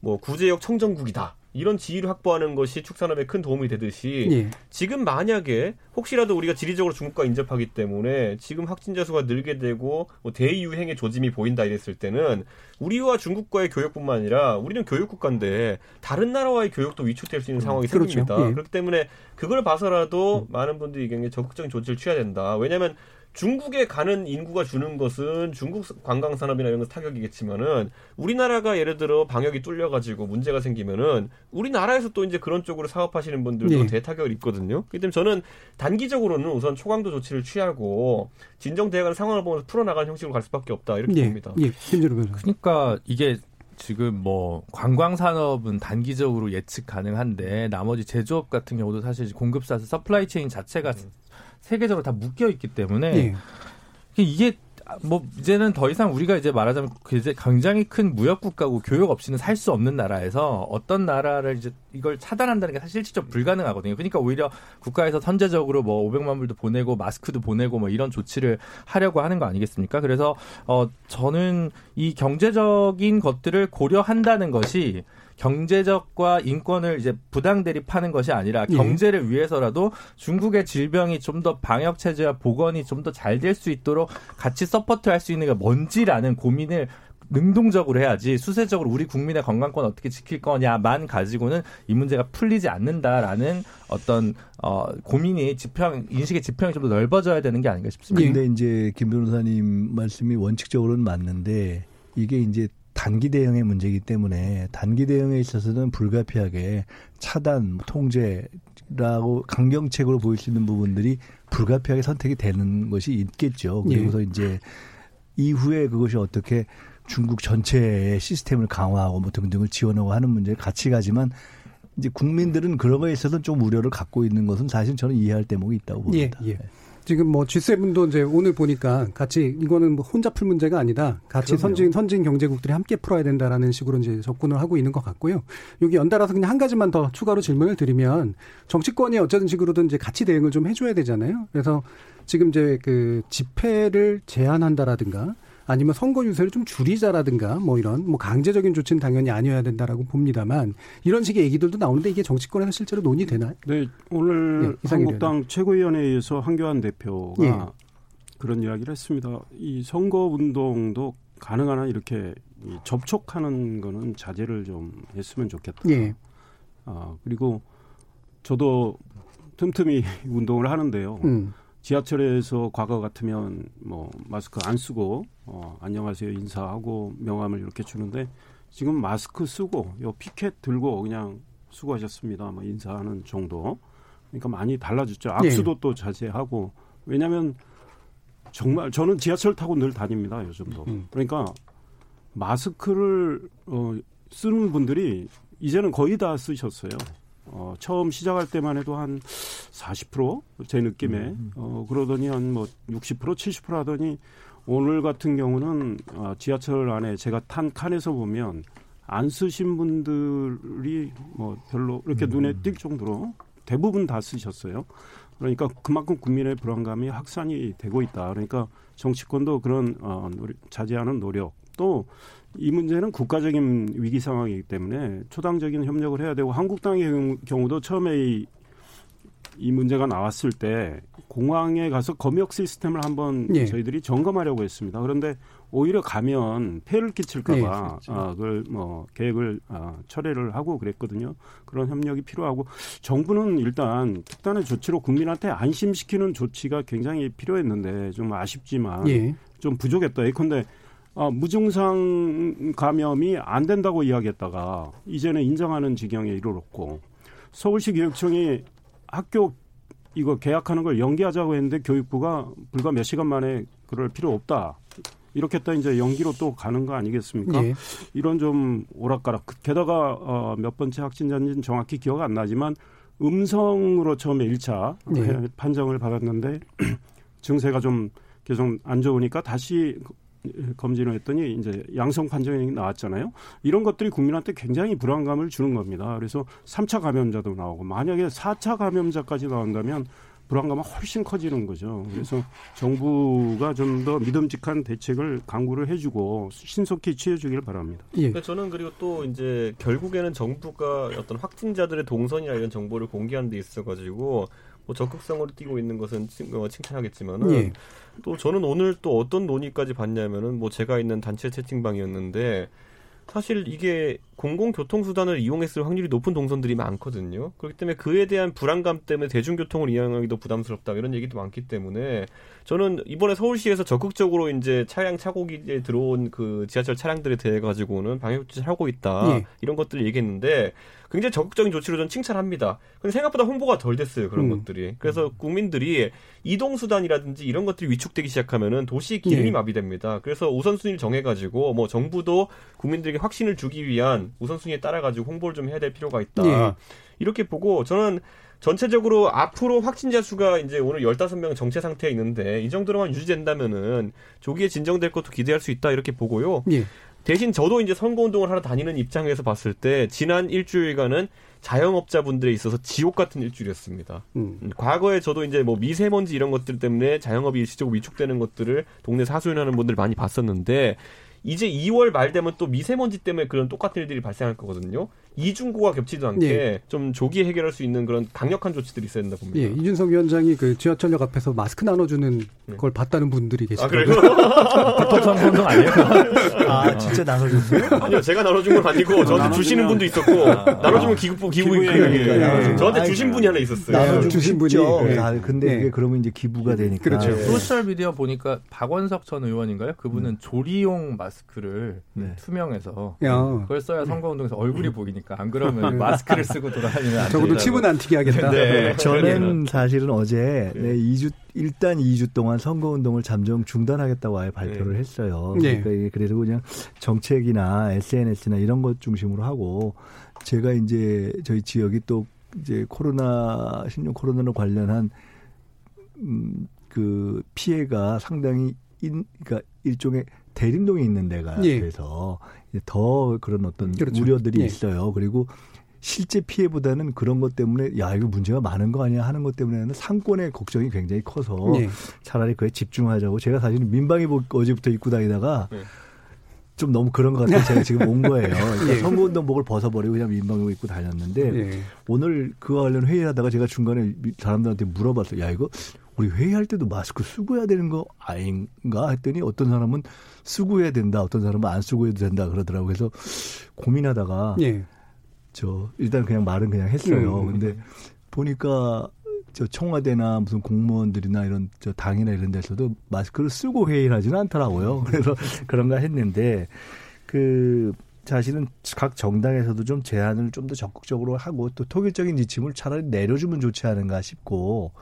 뭐 구제역 청정국이다. 이런 지위를 확보하는 것이 축산업에 큰 도움이 되듯이 예. 지금 만약에 혹시라도 우리가 지리적으로 중국과 인접하기 때문에 지금 확진자 수가 늘게 되고 뭐 대유행의 조짐이 보인다 이랬을 때는 우리와 중국과의 교역뿐만 아니라 우리는 교육국가인데 다른 나라와의 교육도 위축될 수 있는 음, 상황이 그렇죠. 생깁니다. 예. 그렇기 때문에 그걸 봐서라도 음. 많은 분들이 굉장히 적극적인 조치를 취해야 된다. 왜냐하면 중국에 가는 인구가 주는 것은 중국 관광 산업이나 이런 거 타격이겠지만은 우리나라가 예를 들어 방역이 뚫려 가지고 문제가 생기면은 우리나라에서 또 이제 그런 쪽으로 사업하시는 분들도 네. 대타격을 입거든요. 그렇기 때문에 저는 단기적으로는 우선 초강도 조치를 취하고 진정되어가는 상황을 보면서 풀어나가는 형식으로 갈 수밖에 없다 이렇게 네. 봅니다. 예, 그러니까 이게 지금 뭐 관광 산업은 단기적으로 예측 가능한데 나머지 제조업 같은 경우도 사실 공급사에서 supply chain 자체가 음. 세계적으로 다 묶여 있기 때문에 네. 이게 뭐 이제는 더 이상 우리가 이제 말하자면 굉장히 큰 무역 국가고 교역 없이는 살 수 없는 나라에서 어떤 나라를 이제 이걸 차단한다는 게 사실 실질적 불가능하거든요. 그러니까 오히려 국가에서 선제적으로 뭐 500만 불도 보내고 마스크도 보내고 뭐 이런 조치를 하려고 하는 거 아니겠습니까? 그래서 어 저는 이 경제적인 것들을 고려한다는 것이 경제적과 인권을 이제 부당 대립하는 것이 아니라 예. 경제를 예. 위해서라도 중국의 질병이 좀 더 방역 체제와 보건이 좀 더 잘 될 수 있도록 같이 서포트할 수 있는 게 뭔지라는 고민을 능동적으로 해야지 수세적으로 우리 국민의 건강권 어떻게 지킬 거냐만 가지고는 이 문제가 풀리지 않는다라는 어떤 어 고민이 지평 인식의 지평이 좀 더 넓어져야 되는 게 아닌가 싶습니다. 근데 이제 김 변호사님 말씀이 원칙적으로는 맞는데 이게 이제 단기 대응의 문제이기 때문에 단기 대응에 있어서는 불가피하게 차단, 통제라고 강경책으로 보일 수 있는 부분들이 불가피하게 선택이 되는 것이 있겠죠. 예. 그리고서 예. 이제 이후에 그것이 어떻게 중국 전체의 시스템을 강화하고 뭐 등등을 지원하고 하는 문제를 같이 가지만 이제 국민들은 그런 거에 있어서 좀 우려를 갖고 있는 것은 사실 저는 이해할 대목이 있다고 봅니다. 예, 예. 지금 뭐 G7도 이제 오늘 보니까 같이 이거는 뭐 혼자 풀 문제가 아니다. 같이 그럼요. 선진 선진 경제국들이 함께 풀어야 된다라는 식으로 이제 접근을 하고 있는 것 같고요. 여기 연달아서 그냥 한 가지만 더 추가로 질문을 드리면 정치권이 어쨌든 식으로든 이제 같이 대응을 좀 해줘야 되잖아요. 그래서 지금 이제 그 집회를 제한한다라든가 아니면 선거 유세를 좀 줄이자라든가 뭐 이런 뭐 강제적인 조치는 당연히 아니어야 된다라고 봅니다만 이런 식의 얘기들도 나오는데 이게 정치권에서 실제로 논의되나요? 네, 오늘 네, 한국당 최고위원회에서 한교안 대표가 네. 그런 이야기를 했습니다. 이 선거 운동도 가능한 한 이렇게 이 접촉하는 거는 자제를 좀 했으면 좋겠다. 예. 아 그리고 저도 틈틈이 운동을 하는데요. 음. 지하철에서 과거 같으면 뭐 마스크 안 쓰고 어, 안녕하세요 인사하고 명함을 이렇게 주는데 지금 마스크 쓰고 요 피켓 들고 그냥 수고하셨습니다. 뭐 인사하는 정도. 그러니까 많이 달라졌죠. 악수도 네. 또 자제하고 왜냐하면 정말 저는 지하철 타고 늘 다닙니다. 요즘도. 음. 그러니까 마스크를 어, 쓰는 분들이 이제는 거의 다 쓰셨어요. 어, 처음 시작할 때만 해도 한 40%제 느낌에 음. 어, 그러더니 한 뭐 60% 70% 하더니 오늘 같은 경우는 어, 지하철 안에 제가 탄 칸에서 보면 안 쓰신 분들이 뭐 별로 이렇게 음. 눈에 띌 정도로 대부분 다 쓰셨어요. 그러니까 그만큼 국민의 불안감이 확산이 되고 있다. 그러니까 정치권도 그런 어, 자제하는 노력 또 이 문제는 국가적인 위기 상황이기 때문에 초당적인 협력을 해야 되고 한국당의 경우도 처음에 이, 이 문제가 나왔을 때 공항에 가서 검역 시스템을 한번 예. 저희들이 점검하려고 했습니다. 그런데 오히려 가면 폐를 끼칠까봐 네, 그렇죠. 아, 그걸 뭐 계획을 아, 철회를 하고 그랬거든요. 그런 협력이 필요하고 정부는 일단 특단의 조치로 국민한테 안심시키는 조치가 굉장히 필요했는데 좀 아쉽지만 예. 좀 부족했다. 예컨대 아, 무증상 감염이 안 된다고 이야기했다가 이제는 인정하는 지경에 이르렀고 서울시 교육청이 학교 이거 계약하는 걸 연기하자고 했는데 교육부가 불과 몇 시간 만에 그럴 필요 없다. 이렇게 딱 이제 연기로 또 가는 거 아니겠습니까? 예. 이런 좀 오락가락. 게다가 어, 몇 번째 확진자인지는 정확히 기억 안 나지만 음성으로 처음에 1차 예. 판정을 받았는데 증세가 좀 계속 안 좋으니까 다시 검진을 했더니 이제 양성 판정이 나왔잖아요. 이런 것들이 국민한테 굉장히 불안감을 주는 겁니다. 그래서 3차 감염자도 나오고 만약에 4차 감염자까지 나온다면 불안감은 훨씬 커지는 거죠. 그래서 정부가 좀 더 믿음직한 대책을 강구를 해주고 신속히 취해주길 바랍니다. 예. 저는 그리고 또 이제 결국에는 정부가 어떤 확진자들의 동선이나 이런 정보를 공개하는 데 있어 가지고 뭐 적극성으로 뛰고 있는 것은 어, 칭찬하겠지만은 예. 또 저는 오늘 또 어떤 논의까지 봤냐면은 뭐 제가 있는 단체 채팅방이었는데 사실 이게 공공교통수단을 이용했을 확률이 높은 동선들이 많거든요. 그렇기 때문에 그에 대한 불안감 때문에 대중교통을 이용하기도 부담스럽다 이런 얘기도 많기 때문에 저는 이번에 서울시에서 적극적으로 이제 차량 차고기에 들어온 그 지하철 차량들에 대해 가지고는 방역 조치를 하고 있다 예. 이런 것들을 얘기했는데 굉장히 적극적인 조치로 저는 칭찬합니다. 근데 생각보다 홍보가 덜 됐어요 그런 음. 것들이. 그래서 국민들이 이동 수단이라든지 이런 것들이 위축되기 시작하면은 도시 기능이 예. 마비됩니다. 그래서 우선순위를 정해가지고 뭐 정부도 국민들에게 확신을 주기 위한 우선순위에 따라가지고 홍보를 좀 해야 될 필요가 있다. 예. 이렇게 보고 저는 전체적으로 앞으로 확진자 수가 이제 오늘 15명 정체 상태에 있는데 이 정도로만 유지된다면은 조기에 진정될 것도 기대할 수 있다 이렇게 보고요. 예. 대신 저도 이제 선거운동을 하러 다니는 입장에서 봤을 때 지난 일주일간은 자영업자분들에 있어서 지옥 같은 일주일이었습니다. 음. 음. 과거에 저도 이제 뭐 미세먼지 이런 것들 때문에 자영업이 일시적으로 위축되는 것들을 동네 사수연하는 분들 많이 봤었는데 이제 2월 말 되면 또 미세먼지 때문에 그런 똑같은 일들이 발생할 거거든요. 이중고가 겹치지 않게 예. 좀 조기에 해결할 수 있는 그런 강력한 조치들이 있어야 된다 봅니다. 예, 이준석 위원장이 그 지하철역 앞에서 마스크 나눠주는 네. 걸 봤다는 분들이 계시더라고요. 아, 그래요? 선거 아니에요? 아, 진짜 나눠줬어요? 아니요, 제가 나눠준 건 아니고 저한테 주시는 분도 있었고 아, 나눠주면 기부 기부 기부니까 저한테 주신 분이 하나 있었어요. 나눠주신 분이. 네. 아, 근데 네. 이게 그러면 이제 기부가 되니까. 그렇죠. 네. 소셜 미디어 보니까 박원석 전 의원인가요? 그분은 음. 조리용 마스크를 네. 투명해서 야. 그걸 써야 선거운동에서 얼굴이 보이니까. 않습니까? 안 그러면 마스크를 쓰고 돌아다니면 안 적어도 침은 안 튀게 하겠다. 네. 저는 사실은 어제 네, 2주 일단 2주 동안 선거 운동을 잠정 중단하겠다고 아예 발표를 네. 했어요. 네. 그러니까 그래서 그냥 정책이나 SNS나 이런 것 중심으로 하고 제가 이제 저희 지역이 또 이제 코로나 신종 코로나로 관련한 음, 그 피해가 상당히 인, 그러니까 일종의 대림동에 있는 데가 예. 그래서 더 그런 어떤 그렇죠. 우려들이 예. 있어요. 그리고 실제 피해보다는 그런 것 때문에 야 이거 문제가 많은 거 아니야 하는 것 때문에는 상권의 걱정이 굉장히 커서 예. 차라리 그에 집중하자고 제가 사실은 민방위 어제부터 입고 다니다가 예. 좀 너무 그런 것 같아서 제가 지금 온 거예요. 그러니까 예. 선거운동복을 벗어버리고 그냥 민방위 입고 다녔는데 예. 오늘 그와 관련 회의하다가 제가 중간에 사람들한테 물어봤어요. 야 이거 우리 회의할 때도 마스크 쓰고 해야 되는 거 아닌가 했더니 어떤 사람은 쓰고 해야 된다, 어떤 사람은 안 쓰고 해도 된다 그러더라고요. 그래서 고민하다가 예. 저 일단 그냥 말은 그냥 했어요. 음. 근데 보니까 저 청와대나 무슨 공무원들이나 이런 저 당이나 이런 데서도 마스크를 쓰고 회의를 하지는 않더라고요. 그래서 그런가 했는데 그 사실은 각 정당에서도 좀 제안을 좀 더 적극적으로 하고 또 통일적인 지침을 차라리 내려주면 좋지 않은가 싶고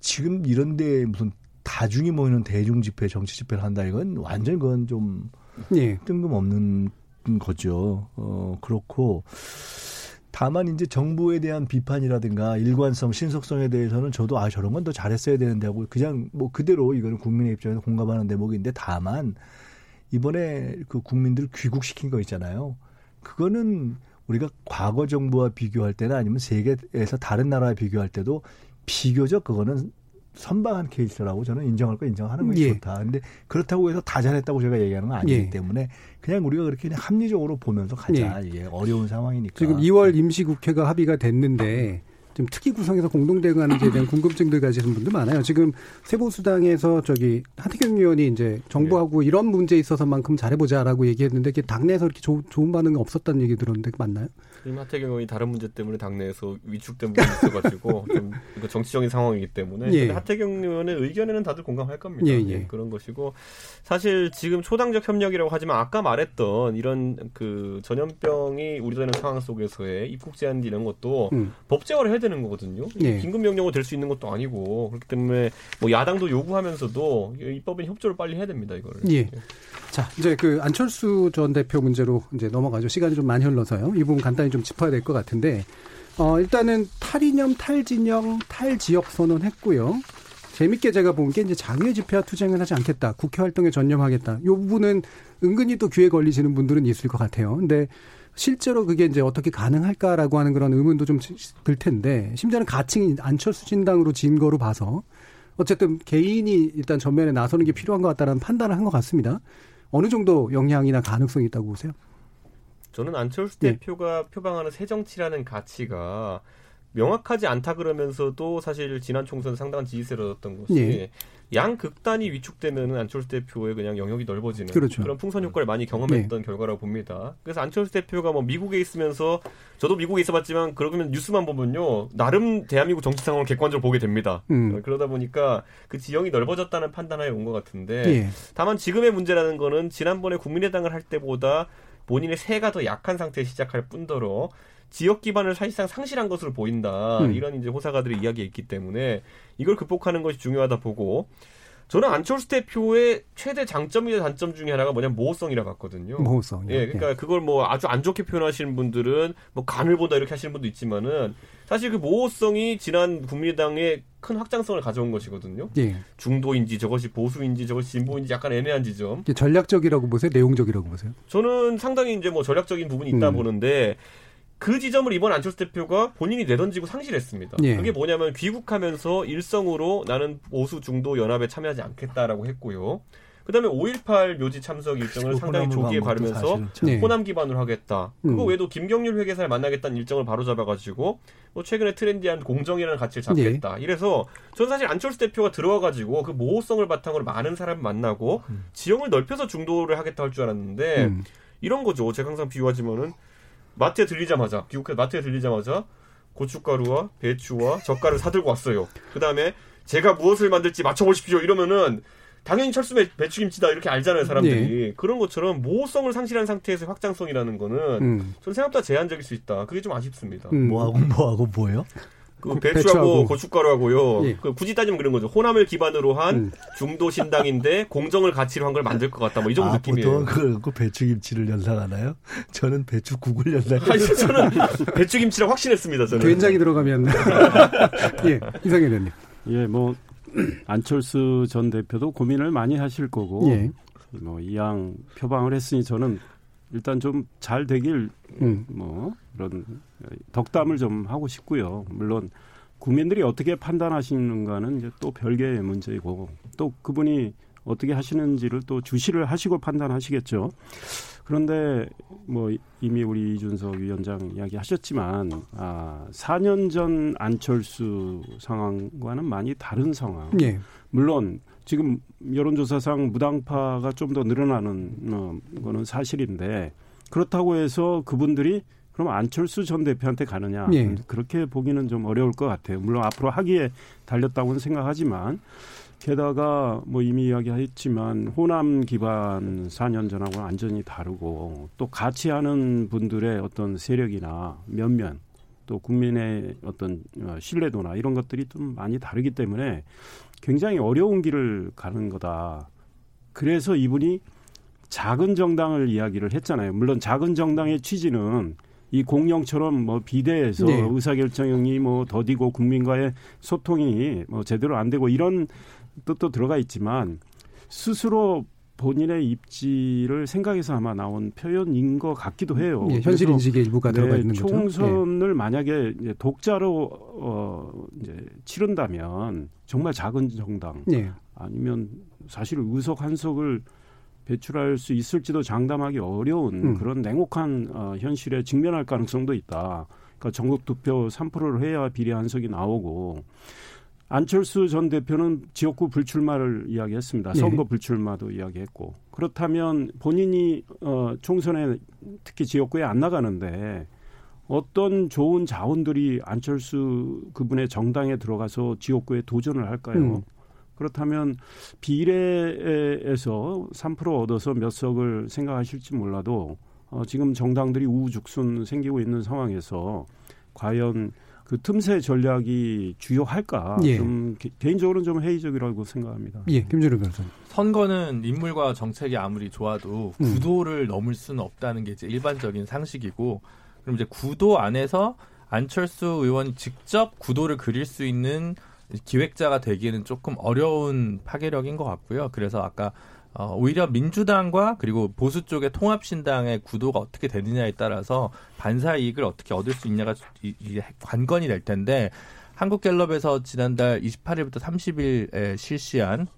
지금 이런데 무슨 다중이 모이는 대중 집회, 정치 집회를 한다 이건 완전 그건 좀 예. 뜬금없는 거죠. 어 그렇고 다만 이제 정부에 대한 비판이라든가 일관성, 신속성에 대해서는 저도 아 저런 건 더 잘했어야 되는데 하고 그냥 뭐 그대로 이거는 국민의 입장에서 공감하는 대목인데 다만 이번에 그 국민들 귀국시킨 거 있잖아요. 그거는 우리가 과거 정부와 비교할 때나 아니면 세계에서 다른 나라와 비교할 때도 비교적 그거는 선방한 케이스라고 저는 인정할 거 인정하는 것이 예. 좋다. 근데 그렇다고 해서 다 잘했다고 제가 얘기하는 건 아니기 예. 때문에 그냥 우리가 그렇게 그냥 합리적으로 보면서 가자. 예. 이게 어려운 상황이니까. 지금 2월 임시국회가 합의가 됐는데 좀 특이 구성에서 공동 대응하는지에 대한 궁금증들 가지신 분들 많아요. 지금 세보수당에서 저기 하태경 의원이 이제 정부하고 네. 이런 문제에 있어서만큼 잘해보자라고 얘기했는데 당내에서 이렇게 조, 좋은 반응이 없었다는 얘기 들었는데 맞나요? 지금 하태경 의원이 다른 문제 때문에 당내에서 위축된 부분이 있어가지고 좀 이거 정치적인 상황이기 때문에 예. 하태경 의원의 의견에는 다들 공감할 겁니다. 예, 예. 네, 그런 것이고 사실 지금 초당적 협력이라고 하지만 아까 말했던 이런 그 전염병이 우리되는 상황 속에서의 입국 제한 이런 것도 음. 법제화를 해야 되는 거거든요. 예. 긴급 명령으로 될 수 있는 것도 아니고 그렇기 때문에 뭐 야당도 요구하면서도 입법인 협조를 빨리 해야 됩니다. 이거를. 예. 자 이제 그 안철수 전 대표 문제로 이제 넘어가죠. 시간이 좀 많이 흘러서요. 이 부분 간단히 좀 짚어야 될 것 같은데 어 일단은 탈이념, 탈진영, 탈지역 선언했고요. 재밌게 제가 본 게 이제 자유의 집회와 투쟁을 하지 않겠다. 국회 활동에 전념하겠다. 이 부분은 은근히 또 귀에 걸리시는 분들은 있을 것 같아요. 근데 실제로 그게 이제 어떻게 가능할까라고 하는 그런 의문도 좀 들 텐데 심지어는 가칭이 안철수 진당으로 진 거로 봐서 어쨌든 개인이 일단 전면에 나서는 게 필요한 것 같다는 판단을 한 것 같습니다. 어느 정도 영향이나 가능성이 있다고 보세요? 저는 안철수 네. 대표가 표방하는 새 정치라는 가치가 명확하지 않다 그러면서도 사실 지난 총선 상당한 지지세를 얻었던 것이 네. 양 극단이 위축되면은 안철수 대표의 그냥 영역이 넓어지는 그렇죠. 그런 풍선 효과를 많이 경험했던 네. 결과라고 봅니다. 그래서 안철수 대표가 뭐 미국에 있으면서 저도 미국에 있어봤지만 그러면 뉴스만 보면요 나름 대한민국 정치 상황을 객관적으로 보게 됩니다. 음. 그러다 보니까 그 지형이 넓어졌다는 판단하에 온 것 같은데 예. 다만 지금의 문제라는 거는 지난번에 국민의당을 할 때보다 본인의 세가 더 약한 상태에 시작할 뿐더러 지역 기반을 사실상 상실한 것으로 보인다. 음. 이런 이제 호사가들의 이야기가 있기 때문에 이걸 극복하는 것이 중요하다 보고 저는 안철수 대표의 최대 장점이자 단점 중에 하나가 뭐냐면 모호성이라 봤거든요. 모호성. 예, 그러니까 예. 그걸 뭐 아주 안 좋게 표현하시는 분들은 뭐 간을 본다 이렇게 하시는 분도 있지만은 사실 그 모호성이 지난 국민의당의 큰 확장성을 가져온 것이거든요. 예. 중도인지 저것이 보수인지 저것이 진보인지 약간 애매한 지점. 전략적이라고 보세요? 내용적이라고 보세요? 저는 상당히 이제 뭐 전략적인 부분이 있다 음. 보는데 그 지점을 이번 안철수 대표가 본인이 내던지고 상실했습니다. 예. 그게 뭐냐면 귀국하면서 일성으로 나는 보수 중도 연합에 참여하지 않겠다라고 했고요. 그다음에 5.18 묘지 참석 일정을 상당히 조기에 바르면서 네. 호남 기반으로 하겠다. 그거 음. 외에도 김경률 회계사를 만나겠다는 일정을 바로 잡아가지고 뭐 최근에 트렌디한 공정이라는 가치를 잡겠다. 네. 이래서 전 사실 안철수 대표가 들어와가지고 그 모호성을 바탕으로 많은 사람 만나고 음. 지형을 넓혀서 중도를 하겠다 할 줄 알았는데 음. 이런 거죠. 제가 항상 비유하지만은 마트에 들리자마자 미국에 마트에 들리자마자 고춧가루와 배추와 젓갈을 사들고 왔어요. 그 다음에 제가 무엇을 만들지 맞춰보십시오. 이러면은 당연히 철수 배, 배추김치다 이렇게 알잖아요 사람들이 네. 그런 것처럼 모호성을 상실한 상태에서 확장성이라는 거는 음. 전 생각보다 제한적일 수 있다. 그게 좀 아쉽습니다. 음. 뭐하고 뭐하고 뭐요? 그 배추하고, 배추하고, 고춧가루하고요. 예. 그 굳이 따지면 그런 거죠. 호남을 기반으로 한 음. 중도 신당인데 공정을 가치로 한 걸 만들 것 같다. 뭐 이 정도 아, 느낌이에요. 보통 그, 그 배추김치를 연상하나요? 저는 배추국을 연상해요. 저는 배추김치를 확신했습니다. 저는. 된장이 들어가면 예 이상해 의원님. 예, 뭐 안철수 전 대표도 고민을 많이 하실 거고 예. 뭐 이양 표방을 했으니 저는 일단 좀 잘 되길 음. 뭐 그런 덕담을 좀 하고 싶고요. 물론 국민들이 어떻게 판단하시는가는 이제 또 별개의 문제이고 또 그분이 어떻게 하시는지를 또 주시를 하시고 판단하시겠죠. 그런데 뭐 이미 우리 이준석 위원장 이야기하셨지만 아 4년 전 안철수 상황과는 많이 다른 상황. 예. 물론 지금 여론조사상 무당파가 좀 더 늘어나는 어, 거는 사실인데 그렇다고 해서 그분들이 그럼 안철수 전 대표한테 가느냐 예. 그렇게 보기는 좀 어려울 것 같아요. 물론 앞으로 하기에 달렸다고는 생각하지만 게다가 뭐 이미 이야기했지만 호남 기반 4년 전하고는 완전히 다르고 또 같이 하는 분들의 어떤 세력이나 면면 또 국민의 어떤 어, 신뢰도나 이런 것들이 좀 많이 다르기 때문에 굉장히 어려운 길을 가는 거다. 그래서 이분이 작은 정당을 이야기를 했잖아요. 물론 작은 정당의 취지는 이 공룡처럼 뭐 비대해서 네. 의사결정이 뭐 더디고 국민과의 소통이 뭐 제대로 안 되고 이런 뜻도 들어가 있지만 스스로 본인의 입지를 생각해서 아마 나온 표현인 것 같기도 해요. 예, 현실 인식의 일부가 네, 들어가 있는 거죠. 총선을 네. 만약에 독자로 어 이제 치른다면 정말 작은 정당 네. 아니면 사실 의석 한 석을 배출할 수 있을지도 장담하기 어려운 음. 그런 냉혹한 어, 현실에 직면할 가능성도 있다. 그러니까 전국 투표 3%를 해야 비례 한석이 나오고 안철수 전 대표는 지역구 불출마를 이야기했습니다. 네. 선거 불출마도 이야기했고 그렇다면 본인이 어, 총선에 특히 지역구에 안 나가는데 어떤 좋은 자원들이 안철수 그분의 정당에 들어가서 지역구에 도전을 할까요? 음. 그렇다면 비례에서 3% 얻어서 몇 석을 생각하실지 몰라도 어, 지금 정당들이 우후죽순 생기고 있는 상황에서 과연 그 틈새 전략이 주요할까? 예. 좀 개인적으로는 좀 회의적이라고 생각합니다. 예, 김준호 변호사님. 선거는 인물과 정책이 아무리 좋아도 음. 구도를 넘을 수는 없다는 게 이제 일반적인 상식이고 그럼 이제 구도 안에서 안철수 의원이 직접 구도를 그릴 수 있는 기획자가 되기에는 조금 어려운 파괴력인 것 같고요. 그래서 아까 어, 오히려 민주당과 그리고 보수 쪽의 통합신당의 구도가 어떻게 되느냐에 따라서 반사 이익을 어떻게 얻을 수 있냐가 관건이 될 텐데 한국갤럽에서 지난달 28일부터 30일에 실시한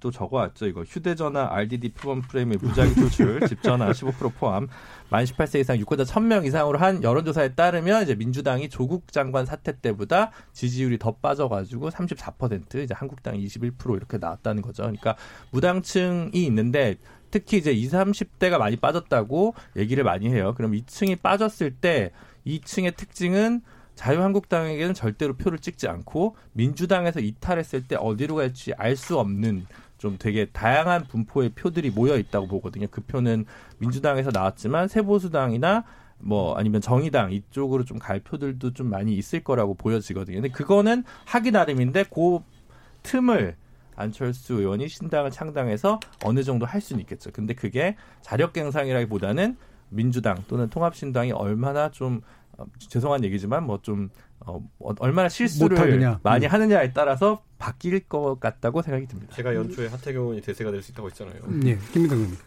또 적어왔죠. 이거 휴대전화 RDD 표본 프레임의 무작위 도출, 집전화 15% 포함, 만 18세 이상 유권자 1000명 이상으로 한 여론조사에 따르면 이제 민주당이 조국 장관 사태 때보다 지지율이 더 빠져가지고 34% 이제 한국당이 21% 이렇게 나왔다는 거죠. 그러니까 무당층이 있는데 특히 이제 20, 30대가 많이 빠졌다고 얘기를 많이 해요. 그럼 2층이 빠졌을 때 2층의 특징은 자유한국당에게는 절대로 표를 찍지 않고 민주당에서 이탈했을 때 어디로 갈지 알 수 없는 좀 되게 다양한 분포의 표들이 모여 있다고 보거든요. 그 표는 민주당에서 나왔지만 세보수당이나 뭐 아니면 정의당 이쪽으로 좀 갈 표들도 좀 많이 있을 거라고 보여지거든요. 근데 그거는 하기 나름인데 그 틈을 안철수 의원이 신당을 창당해서 어느 정도 할 수는 있겠죠. 근데 그게 자력갱상이라기보다는 민주당 또는 통합신당이 얼마나 좀 어, 죄송한 얘기지만 뭐좀 어, 어, 얼마나 실수를 못하느냐. 많이 음. 하느냐에 따라서 바뀔 것 같다고 생각이 듭니다. 제가 연초에 하태경 의원이 대세가 될 수 있다고 했잖아요. 네, 김민경 의원님.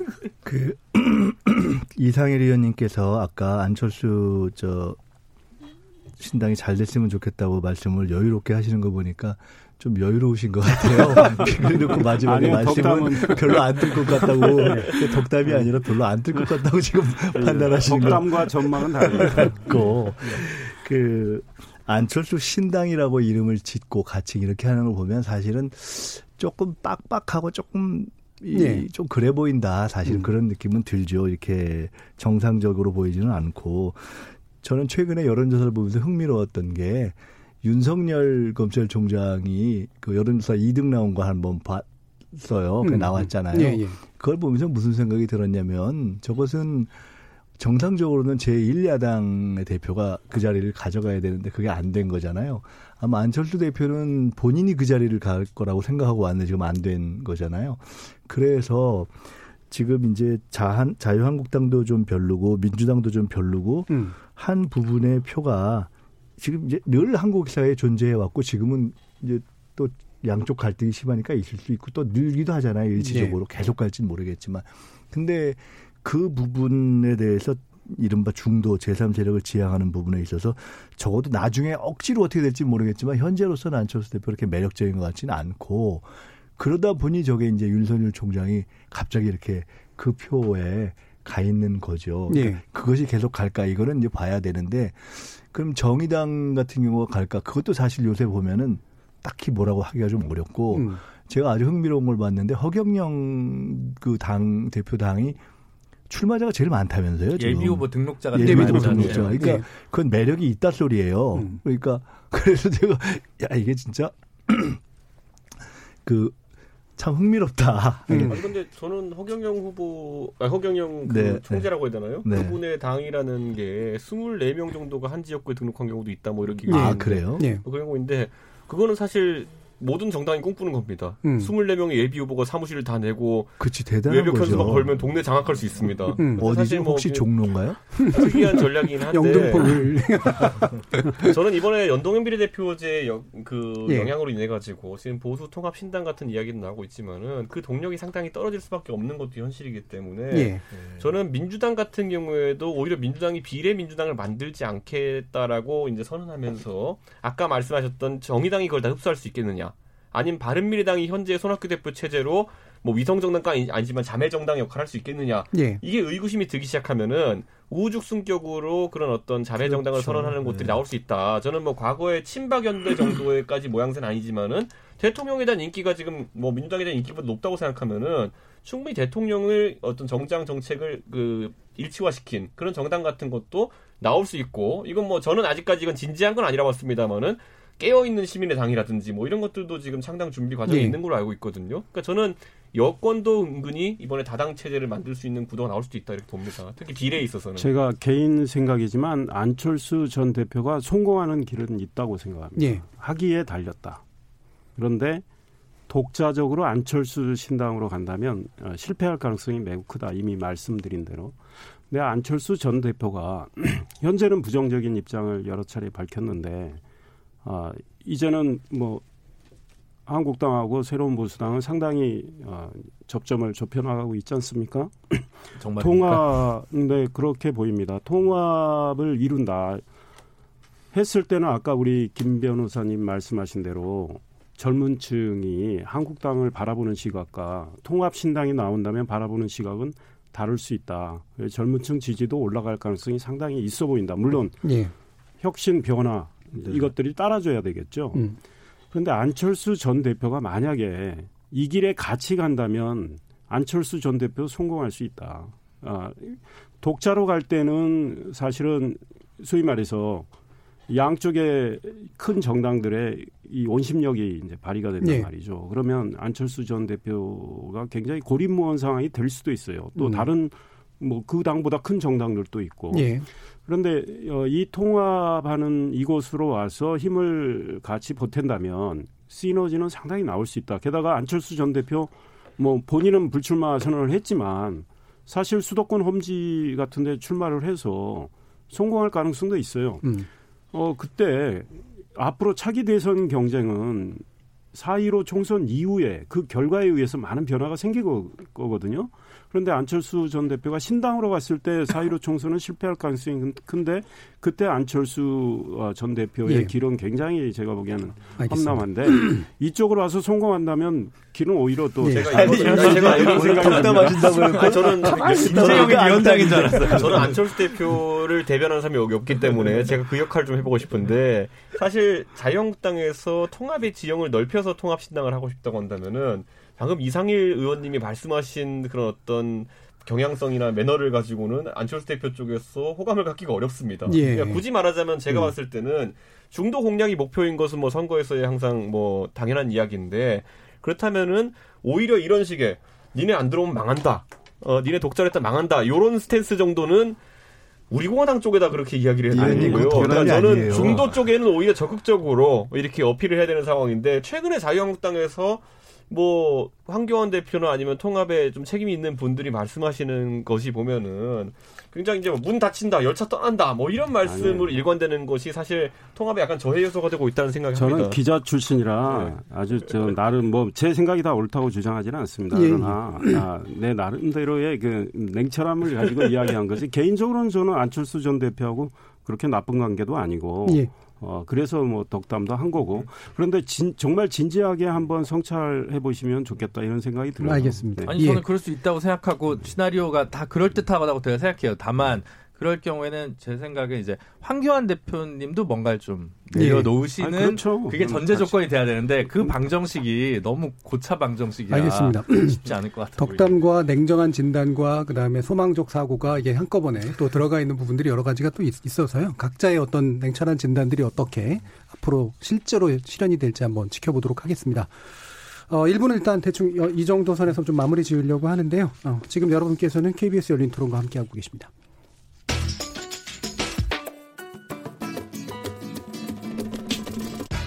그 이상일 의원님께서 아까 안철수 저 신당이 잘 됐으면 좋겠다고 말씀을 여유롭게 하시는 거 보니까 좀 여유로우신 것 같아요. 그래놓고 마지막에 아니요, 말씀은 별로 안 뜰 것 같다고 네. 덕담이 아니라 별로 안 뜰 것 같다고 지금 네. 판단하시는 거. 덕담과 전망은 다르고 그 안철수 신당이라고 이름을 짓고 같이 이렇게 하는 걸 보면 사실은 조금 빡빡하고 조금 네. 좀 그래 보인다. 사실 음. 그런 느낌은 들죠. 이렇게 정상적으로 보이지는 않고 저는 최근에 여론조사를 보면서 흥미로웠던 게 윤석열 검찰총장이 그 여론조사 2등 나온 거 한번 봤어요. 그 음. 나왔잖아요. 예, 예. 그걸 보면서 무슨 생각이 들었냐면 저것은 정상적으로는 제1야당의 대표가 그 자리를 가져가야 되는데 그게 안 된 거잖아요. 아마 안철수 대표는 본인이 그 자리를 갈 거라고 생각하고 왔는데 지금 안 된 거잖아요. 그래서 지금 이제 자한, 자유한국당도 좀 별로고 민주당도 좀 별로고 음. 한 부분의 표가 지금 이제 늘 한국 사회에 존재해 왔고 지금은 이제 또 양쪽 갈등이 심하니까 있을 수 있고 또 늘기도 하잖아요. 일시적으로 네. 계속 갈지는 모르겠지만. 근데 그 부분에 대해서 이른바 중도 제3세력을 지향하는 부분에 있어서 적어도 나중에 억지로 어떻게 될지 모르겠지만 현재로서는 안철수 대표 이렇게 매력적인 것 같지는 않고 그러다 보니 저게 이제 윤석열 총장이 갑자기 이렇게 그 표에 가 있는 거죠. 예. 그러니까 그것이 계속 갈까 이거는 이제 봐야 되는데 그럼 정의당 같은 경우가 갈까 그것도 사실 요새 보면은 딱히 뭐라고 하기가 좀 어렵고 음. 제가 아주 흥미로운 걸 봤는데 허경영 그 당 대표 당이 출마자가 제일 많다면서요. 예비 후보 등록자가 예비 후보 등록자. 그러니까 네. 그건 매력이 있다 소리예요. 음. 그러니까 그래서 제가 야 이게 진짜 그 참 흥미롭다. 음. 아니 근데 저는 허경영 후보, 아, 허경영 그 네, 총재라고 해야 되나요? 네. 그분의 당이라는 게 24명 정도가 한 지역구에 등록한 경우도 있다 뭐 이렇게 아 그래요? 네. 뭐 그런 거인데 그거는 사실 모든 정당이 꿈꾸는 겁니다. 음. 24명의 예비 후보가 사무실을 다 내고 그치 대단한 외벽 현수막 걸면 동네 장악할 수 있습니다. 음. 어디지 뭐 혹시 종로인가요? 특이한 전략이긴 한데 영등포를 저는 이번에 연동형 비례대표제 여, 그 예. 영향으로 인해 가지고 지금 보수 통합 신당 같은 이야기도 나오고 있지만은 그 동력이 상당히 떨어질 수밖에 없는 것도 현실이기 때문에 예. 저는 민주당 같은 경우에도 오히려 민주당이 비례 민주당을 만들지 않겠다라고 이제 선언하면서 아까 말씀하셨던 정의당이 그걸 다 흡수할 수 있겠느냐 아니면 바른미래당이 현재 손학규 대표 체제로 뭐 위성정당까지 아니지만 자매정당 역할을 할 수 있겠느냐. 예. 이게 의구심이 들기 시작하면은 우죽순격으로 그런 어떤 자매정당을 그렇죠. 선언하는 곳들이 네. 나올 수 있다. 저는 뭐 과거에 친박연대 정도의까지 모양새는 아니지만은 대통령에 대한 인기가 지금 뭐 민주당에 대한 인기보다 높다고 생각하면은 충분히 대통령을 어떤 정장 정책을 그 일치화시킨 그런 정당 같은 것도 나올 수 있고 이건 뭐 저는 아직까지 이건 진지한 건 아니라 봤습니다만은 깨어있는 시민의 당이라든지 뭐 이런 것들도 지금 상당 준비 과정이 네. 있는 걸로 알고 있거든요. 그러니까 저는 여권도 은근히 이번에 다당 체제를 만들 수 있는 구도가 나올 수도 있다 이렇게 봅니다. 특히 비례에 있어서는. 제가 개인 생각이지만 안철수 전 대표가 성공하는 길은 있다고 생각합니다. 네. 하기에 달렸다. 그런데 독자적으로 안철수 신당으로 간다면 어, 실패할 가능성이 매우 크다. 이미 말씀드린 대로. 근데 안철수 전 대표가 현재는 부정적인 입장을 여러 차례 밝혔는데 아, 이제는 뭐 한국당하고 새로운 보수당은 상당히 어, 접점을 좁혀나가고 있지 않습니까? 정말 통합, 네 그렇게 보입니다. 통합을 이룬다 했을 때는 아까 우리 김 변호사님 말씀하신 대로 젊은층이 한국당을 바라보는 시각과 통합 신당이 나온다면 바라보는 시각은 다를 수 있다. 젊은층 지지도 올라갈 가능성이 상당히 있어 보인다. 물론 예. 혁신 변화 네. 이것들이 따라줘야 되겠죠. 음. 그런데 안철수 전 대표가 만약에 이 길에 같이 간다면 안철수 전 대표 성공할 수 있다. 아, 독자로 갈 때는 사실은 소위 말해서 양쪽의 큰 정당들의 이 원심력이 이제 발휘가 된단 네. 말이죠. 그러면 안철수 전 대표가 굉장히 고립무원 상황이 될 수도 있어요. 또 음. 다른 뭐 그 당보다 큰 정당들도 있고. 네. 그런데 어, 이 통합하는 이곳으로 와서 힘을 같이 보탠다면 시너지는 상당히 나올 수 있다. 게다가 안철수 전 대표 뭐 본인은 불출마 선언을 했지만 사실 수도권 험지 같은 데 출마를 해서 성공할 가능성도 있어요. 음. 어 그때 앞으로 차기 대선 경쟁은 4.15 총선 이후에 그 결과에 의해서 많은 변화가 생길 거거든요. 그런데 안철수 전 대표가 신당으로 갔을 때 사이로 총선은 실패할 가능성이 큰데 그때 안철수 어, 전 대표의 예. 길은 굉장히 제가 보기에는 험남한데 이쪽으로 와서 성공한다면 길은 오히려 또 예. 제가 이거 제가 이런 생각이. 저는 이재용이 위원장인 줄 알았어요. 저는 안철수 대표를 대변하는 사람이 여기 없기 때문에 제가 그 역할을 좀 해보고 싶은데 사실 자유한국당에서 통합의 지형을 넓혀서 통합 신당을 하고 싶다고 한다면은 방금 이상일 의원님이 말씀하신 그런 어떤 경향성이나 매너를 가지고는 안철수 대표 쪽에서 호감을 갖기가 어렵습니다. 예. 그러니까 굳이 말하자면 제가 음. 봤을 때는 중도 공략이 목표인 것은 뭐 선거에서의 항상 뭐 당연한 이야기인데 그렇다면은 오히려 이런 식의 니네 안 들어오면 망한다. 어, 니네 독자했다 망한다. 요런 스탠스 정도는 우리 공화당 쪽에다 그렇게 이야기를 해야 되는 거고요. 그러니까 저는 아니에요. 중도 쪽에는 오히려 적극적으로 이렇게 어필을 해야 되는 상황인데 최근에 자유한국당에서 뭐 황교안 대표나 아니면 통합에 좀 책임이 있는 분들이 말씀하시는 것이 보면은 굉장히 이제 뭐문 닫힌다, 열차 떠난다, 뭐 이런 말씀으로 아니에요. 일관되는 것이 사실 통합에 약간 저해 요소가 되고 있다는 생각이 저는 합니다. 기자 출신이라 네. 아주 저 나름 뭐 제 생각이 다 옳다고 주장하지는 않습니다. 예. 그러나 아, 내 나름대로의 그 냉철함을 가지고 이야기한 것이 개인적으로는 저는 안철수 전 대표하고 그렇게 나쁜 관계도 아니고 예. 어, 그래서 뭐 덕담도 한 거고. 그런데 진, 정말 진지하게 한번 성찰해 보시면 좋겠다 이런 생각이 들어요. 알겠습니다. 네. 아니, 저는 예. 그럴 수 있다고 생각하고 시나리오가 다 그럴듯하다고 제가 생각해요. 다만 그럴 경우에는 제 생각에 이제 황교안 대표님도 뭔가를 좀 내려놓으시는 예. 아, 그렇죠. 그게 전제 조건이 돼야 되는데 그 방정식이 너무 고차 방정식이라 알겠습니다. 쉽지 않을 것 같아요. 덕담과 냉정한 진단과 그다음에 소망적 사고가 이게 한꺼번에 또 들어가 있는 부분들이 여러 가지가 또 있, 어서요 각자의 어떤 냉철한 진단들이 어떻게 앞으로 실제로 실현이 될지 한번 지켜보도록 하겠습니다. 어, 1부는 일단 대충 이 정도 선에서 좀 마무리 지으려고 하는데요. 어, 지금 여러분께서는 KBS 열린 토론과 함께하고 계십니다.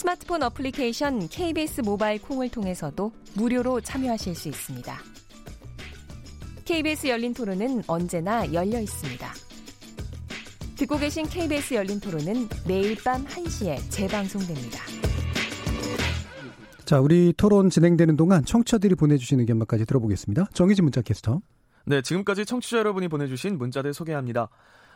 스마트폰 어플리케이션 KBS 모바일 콩을 통해서도 무료로 참여하실 수 있습니다. KBS 열린 토론은 언제나 열려 있습니다. 듣고 계신 KBS 열린 토론은 매일 밤 1시에 재방송됩니다. 자, 우리 토론 진행되는 동안 청취자들이 보내주신 의견만까지 들어보겠습니다. 정희진 문자 캐스터. 네, 지금까지 청취자 여러분이 보내주신 문자들 소개합니다.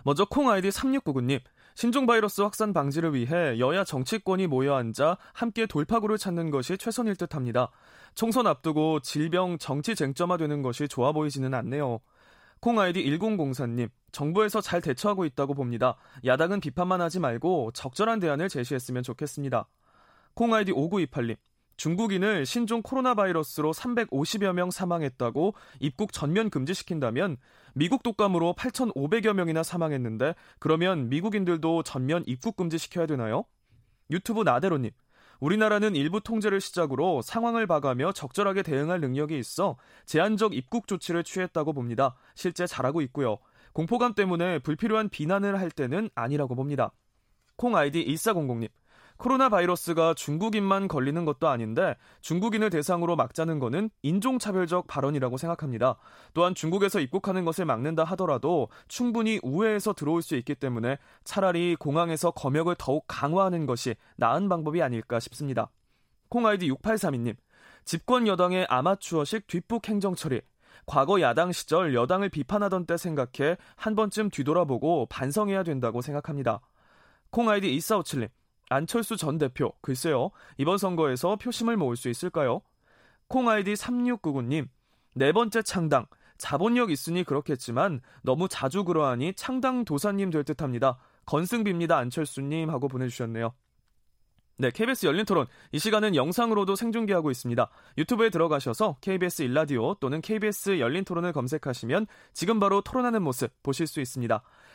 먼저 콩 아이디 3699님. 신종 바이러스 확산 방지를 위해 여야 정치권이 모여 앉아 함께 돌파구를 찾는 것이 최선일 듯 합니다. 총선 앞두고 질병 정치 쟁점화되는 것이 좋아 보이지는 않네요. 콩 아이디 1004님, 정부에서 잘 대처하고 있다고 봅니다. 야당은 비판만 하지 말고 적절한 대안을 제시했으면 좋겠습니다. 콩 아이디 5928님, 중국인을 신종 코로나 바이러스로 350여 명 사망했다고 입국 전면 금지시킨다면 미국 독감으로 8,500여 명이나 사망했는데 그러면 미국인들도 전면 입국 금지시켜야 되나요? 유튜브 나대로님. 우리나라는 일부 통제를 시작으로 상황을 봐가며 적절하게 대응할 능력이 있어 제한적 입국 조치를 취했다고 봅니다. 실제 잘하고 있고요. 공포감 때문에 불필요한 비난을 할 때는 아니라고 봅니다. 콩 아이디 1400님. 코로나 바이러스가 중국인만 걸리는 것도 아닌데 중국인을 대상으로 막자는 거는 인종차별적 발언이라고 생각합니다. 또한 중국에서 입국하는 것을 막는다 하더라도 충분히 우회해서 들어올 수 있기 때문에 차라리 공항에서 검역을 더욱 강화하는 것이 나은 방법이 아닐까 싶습니다. 콩아이디 6832님, 집권 여당의 아마추어식 뒷북 행정 처리, 과거 야당 시절 여당을 비판하던 때 생각해 한 번쯤 뒤돌아보고 반성해야 된다고 생각합니다. 콩 아이디 2457님, 안철수 전 대표, 글쎄요, 이번 선거에서 표심을 모을 수 있을까요? 콩 아이디 3699님, 네 번째 창당, 자본력 있으니 그렇겠지만 너무 자주 그러하니 창당 도사님 될 듯합니다. 건승비입니다, 안철수님 하고 보내주셨네요. 네, KBS 열린 토론. 이 시간은 영상으로도 생중계하고 있습니다. 유튜브에 들어가셔서 KBS 일라디오 또는 KBS 열린 토론을 검색하시면 지금 바로 토론하는 모습 보실 수 있습니다.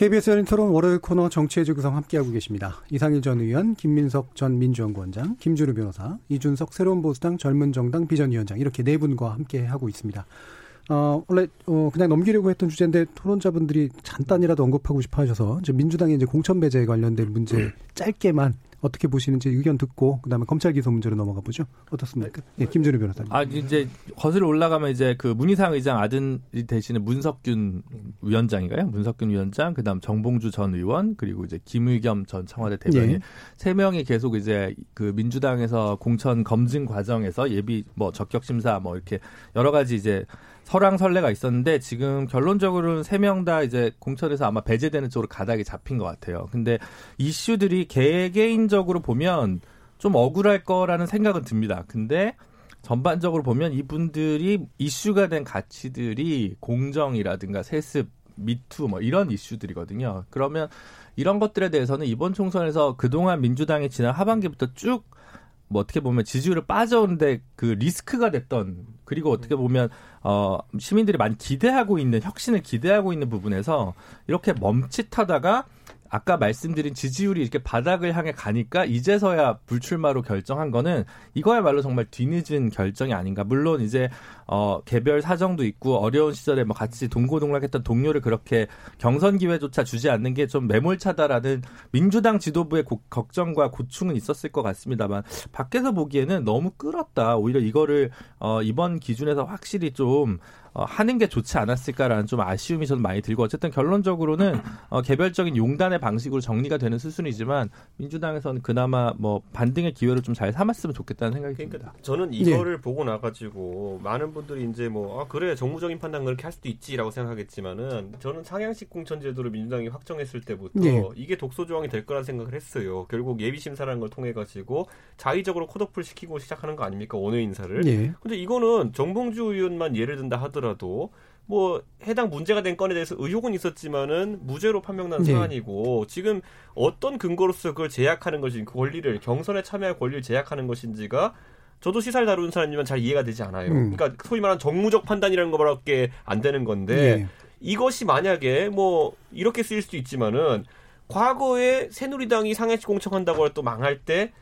KBS 열린 토론 월요일 코너 정치의 재구성 함께하고 계십니다. 이상일 전 의원, 김민석 전 민주연구원장, 김주루 변호사, 이준석 새로운 보수당 젊은 정당 비전위원장 이렇게 네 분과 함께하고 있습니다. 어, 원래, 어, 그냥 넘기려고 했던 주제인데 토론자분들이 잠깐이라도 언급하고 싶어 하셔서 이제 민주당의 이제 공천배제 관련된 문제 음. 짧게만 어떻게 보시는지 의견 듣고 그다음에 검찰 기소 문제로 넘어가 보죠. 어떻습니까? 예, 김준우 변호사님. 아 이제 거슬러 올라가면 이제 그 문희상 의장 아들이 되시는 문석균 위원장인가요? 문석균 위원장, 그다음 정봉주 전 의원, 그리고 이제 김의겸 전 청와대 대변인 예. 세 명이 계속 이제 그 민주당에서 공천 검증 과정에서 예비 뭐 적격 심사 뭐 이렇게 여러 가지 이제 설왕설래가 있었는데 지금 결론적으로는 세 명 다 이제 공천에서 아마 배제되는 쪽으로 가닥이 잡힌 것 같아요. 근데 이슈들이 개개인적으로 보면 좀 억울할 거라는 생각은 듭니다. 근데 전반적으로 보면 이분들이 이슈가 된 가치들이 공정이라든가 세습, 미투 뭐 이런 이슈들이거든요. 그러면 이런 것들에 대해서는 이번 총선에서 그동안 민주당이 지난 하반기부터 쭉뭐 어떻게 보면 지지율을 빠져오는데 그 리스크가 됐던 그리고 어떻게 보면 어 시민들이 많이 기대하고 있는 혁신을 기대하고 있는 부분에서 이렇게 멈칫하다가 아까 말씀드린 지지율이 이렇게 바닥을 향해 가니까 이제서야 불출마로 결정한 거는 이거야말로 정말 뒤늦은 결정이 아닌가. 물론 이제 어 개별 사정도 있고 어려운 시절에 뭐 같이 동고동락했던 동료를 그렇게 경선 기회조차 주지 않는 게 좀 매몰차다라는 민주당 지도부의 고, 걱정과 고충은 있었을 것 같습니다만 밖에서 보기에는 너무 끌었다. 오히려 이거를 어 이번 기준에서 확실히 좀 어, 하는 게 좋지 않았을까라는 좀 아쉬움이 저는 많이 들고 어쨌든 결론적으로는 어, 개별적인 용단의 방식으로 정리가 되는 수순이지만 민주당에서는 그나마 뭐 반등의 기회를 좀 잘 삼았으면 좋겠다는 생각이 그러니까 듭니다. 저는 이거를 네. 보고 나가지고 많은 분 들이 이제 뭐 아, 그래 정무적인 판단 그렇게 할 수도 있지라고 생각하겠지만은 저는 상향식 공천 제도를 민주당이 확정했을 때부터 네. 이게 독소 조항이 될 거란 생각을 했어요. 결국 예비 심사라는 걸 통해 가지고 자의적으로 컷오프를 시키고 시작하는 거 아닙니까 원외 인사를? 네. 근데 이거는 정봉주 의원만 예를 든다 하더라도 뭐 해당 문제가 된 건에 대해서 의혹은 있었지만은 무죄로 판명난 네. 사안이고 지금 어떤 근거로서 그걸 제약하는 것인지 그 권리를 경선에 참여할 권리를 제약하는 것인지가 저도 시사를 다루는 사람이지만 잘 이해가 되지 않아요. 음. 그러니까 소위 말하는 정무적 판단이라는 것밖에 안 되는 건데 네. 이것이 만약에 뭐 이렇게 쓰일 수도 있지만은 과거에 새누리당이 상해식 공청한다고 또 망할 때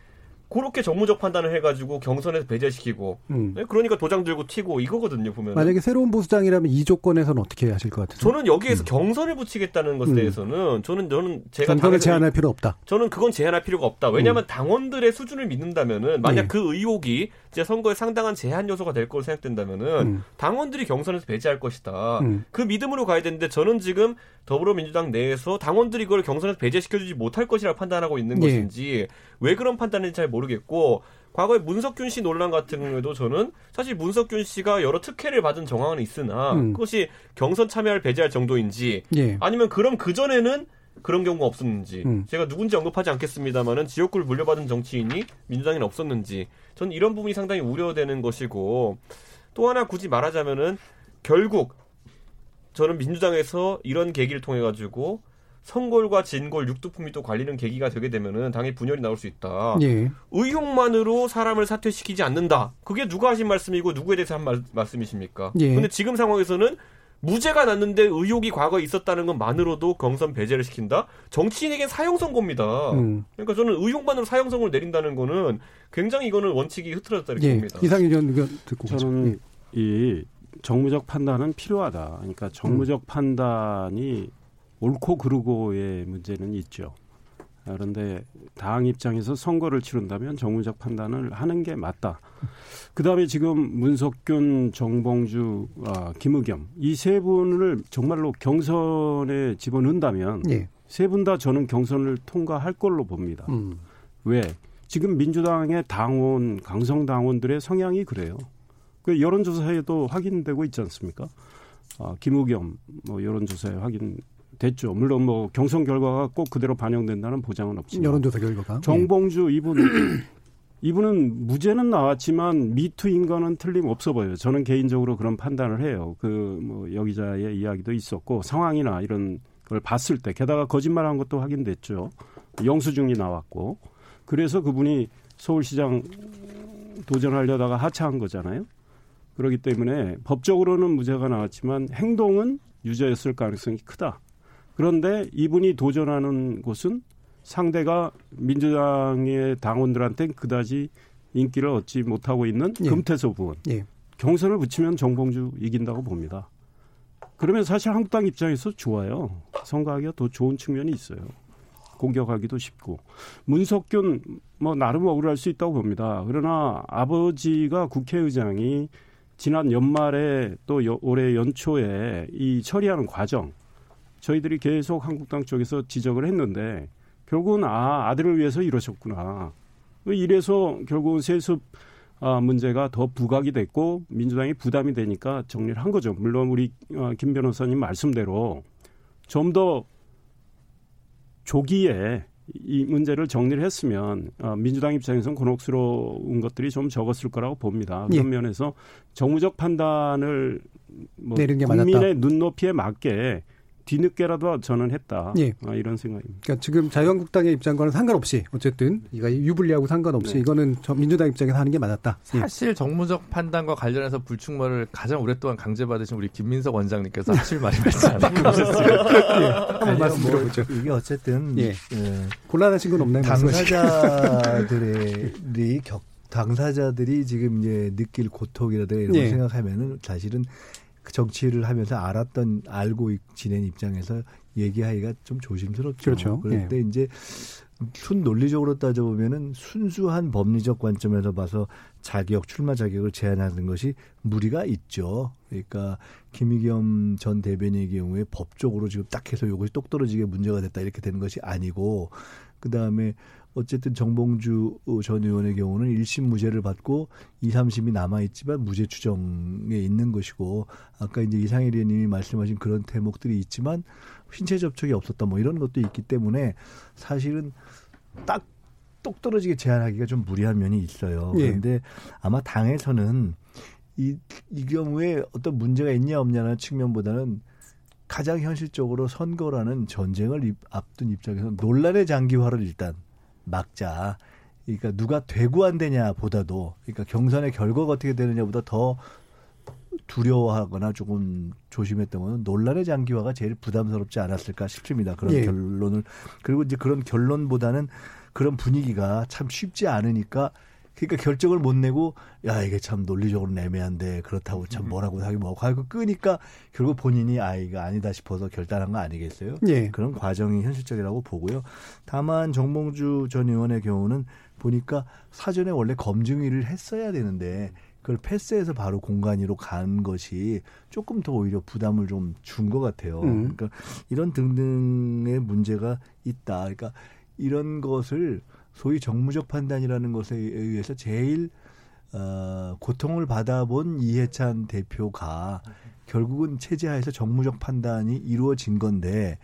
그렇게 정무적 판단을 해가지고 경선에서 배제시키고 음. 네? 그러니까 도장 들고 튀고 이거거든요 보면 만약에 새로운 보수당이라면 이 조건에서는 어떻게 하실 것 같으세요? 저는 여기에서 음. 경선을 붙이겠다는 것에 음. 대해서는 저는 저는 제가 경선을 제한할 필요 없다. 저는 그건 제한할 필요가 없다. 왜냐하면 음. 당원들의 수준을 믿는다면은 만약 네. 그 의혹이 제 선거에 상당한 제한 요소가 될 거로 생각된다면은 음. 당원들이 경선에서 배제할 것이다. 음. 그 믿음으로 가야 되는데 저는 지금 더불어민주당 내에서 당원들이 그걸 경선에서 배제시켜주지 못할 것이라 판단하고 있는 네. 것인지 왜 그런 판단인지 잘 모르겠고 과거에 문석균 씨 논란 같은 경우에도 저는 사실 문석균 씨가 여러 특혜를 받은 정황은 있으나 음. 그것이 경선 참여를 배제할 정도인지 예. 아니면 그럼 그 전에는 그런 경우가 없었는지 음. 제가 누군지 언급하지 않겠습니다만은 지역구를 물려받은 정치인이 민주당에는 없었는지 저는 이런 부분이 상당히 우려되는 것이고 또 하나 굳이 말하자면은 결국 저는 민주당에서 이런 계기를 통해 가지고 선골과 진골, 육두품이 또 관리는 계기가 되게 되면은 당의 분열이 나올 수 있다. 예. 의혹만으로 사람을 사퇴시키지 않는다. 그게 누가 하신 말씀이고 누구에 대해서 한 말, 말씀이십니까? 예. 근데 지금 상황에서는 무죄가 났는데 의혹이 과거에 있었다는 것만으로도 경선 배제를 시킨다? 정치인에겐 사형선고입니다. 음. 그러니까 저는 의혹만으로 사형선고를 내린다는 거는 굉장히 이거는 원칙이 흐트러졌다 이렇게 예. 봅니다. 이상일 의원 듣고 저는 예. 이 정무적 판단은 필요하다. 그러니까 정무적 음. 판단이 옳고 그르고의 문제는 있죠. 그런데 당 입장에서 선거를 치른다면 정무적 판단을 하는 게 맞다. 그 다음에 지금 문석균, 정봉주, 아, 김의겸 이 세 분을 정말로 경선에 집어넣는다면 예. 세분 다 저는 경선을 통과할 걸로 봅니다. 음. 왜? 지금 민주당의 당원, 강성 당원들의 성향이 그래요. 그 여론조사에도 확인되고 있지 않습니까? 아, 김우겸 뭐 여론조사에 확인 됐죠. 물론 뭐 경선 결과가 꼭 그대로 반영된다는 보장은 없지만 여론조사 결과가 정봉주 예. 이분 이분은 무죄는 나왔지만 미투 인간은 틀림없어 보여요. 저는 개인적으로 그런 판단을 해요. 그 뭐 여기자의 이야기도 있었고 상황이나 이런 걸 봤을 때 게다가 거짓말한 것도 확인됐죠. 영수증이 나왔고 그래서 그분이 서울시장 도전하려다가 하차한 거잖아요. 그렇기 때문에 법적으로는 무죄가 나왔지만 행동은 유죄였을 가능성이 크다. 그런데 이분이 도전하는 곳은 상대가 민주당의 당원들한테 그다지 인기를 얻지 못하고 있는 예. 금태섭 의원. 예. 경선을 붙이면 정봉주 이긴다고 봅니다. 그러면 사실 한국당 입장에서 좋아요. 선거하기가 더 좋은 측면이 있어요. 공격하기도 쉽고 문석균 뭐 나름 억울할 수 있다고 봅니다. 그러나 아버지가 국회의장이 지난 연말에 또 올해 연초에 이 처리하는 과정 저희들이 계속 한국당 쪽에서 지적을 했는데 결국은 아 아들을 위해서 이러셨구나. 이래서 결국은 세습 아, 문제가 더 부각이 됐고 민주당이 부담이 되니까 정리를 한 거죠. 물론 우리 어, 김 변호사님 말씀대로 좀 더 조기에 이 문제를 정리를 했으면 어, 민주당 입장에서는 곤혹스러운 것들이 좀 적었을 거라고 봅니다. 그런 예. 면에서 정무적 판단을 뭐 국민의 눈높이에 맞게 뒤늦게라도 저는 했다. 예. 아, 이런 생각입니다. 그러니까 지금 자유한국당의 입장과는 상관없이 어쨌든 이가 유불리하고 상관없이 네. 이거는 민주당 입장에서 하는 게 맞았다. 예. 사실 정무적 판단과 관련해서 불충말을 가장 오랫동안 강제받으신 우리 김민석 원장님께서 하실 말이 맞지. 예. 한번 말씀 드려보죠. 이게 어쨌든 예. 예. 곤란하신 건 없나요? 당사자들이 격 당사자들이 지금 이제 느낄 고통이라든가 이런 예. 걸 생각하면은 사실은 그 정치를 하면서 알았던 알고 지낸 입장에서 얘기하기가 좀 조심스럽죠. 그렇죠. 그런데 예. 이제 순 논리적으로 따져보면은 순수한 법리적 관점에서 봐서 자격 출마 자격을 제한하는 것이 무리가 있죠. 그러니까 김의겸 전 대변인의 경우에 법적으로 지금 딱 해서 이것이 똑 떨어지게 문제가 됐다 이렇게 되는 것이 아니고 그 다음에 어쨌든 정봉주 전 의원의 경우는 1심 무죄를 받고 2, 3심이 남아있지만 무죄 추정에 있는 것이고 아까 이제 이상일 의원님이 말씀하신 그런 대목들이 있지만 신체 접촉이 없었다 뭐 이런 것도 있기 때문에 사실은 딱 똑 떨어지게 제한하기가 좀 무리한 면이 있어요. 예. 그런데 아마 당에서는 이, 이 경우에 어떤 문제가 있냐 없냐는 측면보다는 가장 현실적으로 선거라는 전쟁을 앞둔 입장에서 논란의 장기화를 일단 막자. 그러니까 누가 되고 안 되냐 보다도 그러니까 경선의 결과가 어떻게 되느냐보다 더 두려워하거나 조금 조심했던 거는 논란의 장기화가 제일 부담스럽지 않았을까 싶습니다. 그런 예. 결론을 그리고 이제 그런 결론보다는 그런 분위기가 참 쉽지 않으니까 그러니까 결정을 못 내고 야 이게 참 논리적으로 애매한데 그렇다고 참 음. 뭐라고 하기 뭐하고 하고 끄니까 결국 본인이 아 이거 아니다 싶어서 결단한 거 아니겠어요? 예. 그런 과정이 현실적이라고 보고요. 다만 정봉주 전 의원의 경우는 보니까 사전에 원래 검증위를 했어야 되는데 그걸 패스해서 바로 공간위로 간 것이 조금 더 오히려 부담을 좀 준 것 같아요. 음. 그러니까 이런 등등의 문제가 있다. 그러니까 이런 것을 소위 정무적 판단이라는 것에 의해서 제일 어, 고통을 받아본 이해찬 대표가 결국은 체제하에서 정무적 판단이 이루어진 건데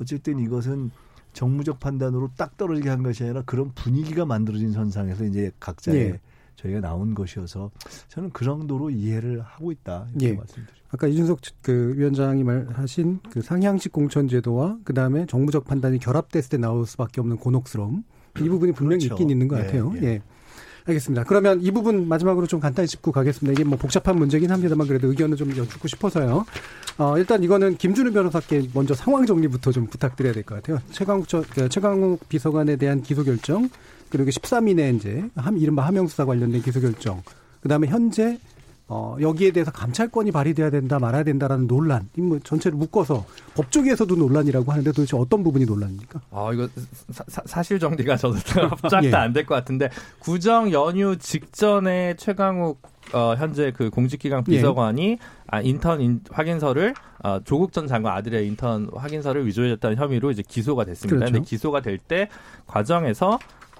어쨌든 이것은 정무적 판단으로 딱 떨어지게 한 것이 아니라 그런 분위기가 만들어진 선상에서 이제 각자의 예. 저희가 나온 것이어서 저는 그 정도로 이해를 하고 있다 이렇게 예. 말씀드립니다. 아까 이준석 그 위원장이 말하신 그 상향식 공천제도와 그 다음에 정무적 판단이 결합됐을 때 나올 수밖에 없는 곤혹스러움 이 부분이 분명히 그렇죠. 있긴 있는 것 예, 같아요. 예. 예. 알겠습니다. 그러면 이 부분 마지막으로 좀 간단히 짚고 가겠습니다. 이게 뭐 복잡한 문제긴 합니다만 그래도 의견을 좀 여쭙고 싶어서요. 어, 일단 이거는 김준우 변호사께 먼저 상황 정리부터 좀 부탁드려야 될 것 같아요. 최강욱, 저, 그 최강욱 비서관에 대한 기소 결정, 그리고 13인의 이제 이른바 하명수사 관련된 기소 결정, 그 다음에 현재 어, 여기에 대해서 감찰권이 발휘돼야 된다 말아야 된다라는 논란, 뭐 전체를 묶어서 법조계에서도 논란이라고 하는데 도대체 어떤 부분이 논란입니까? 아 이거 사, 실 정리가 저도 쫙다 안될 것 같은데 구정 연휴 직전에 최강욱 어, 현재 그 공직기강 예. 비서관이 예. 아, 인턴 인, 확인서를 어, 조국 전 장관 아들의 인턴 확인서를 위조했다는 혐의로 이제 기소가 됐습니다. 그렇죠. 근데 기소가 될 때 과정에서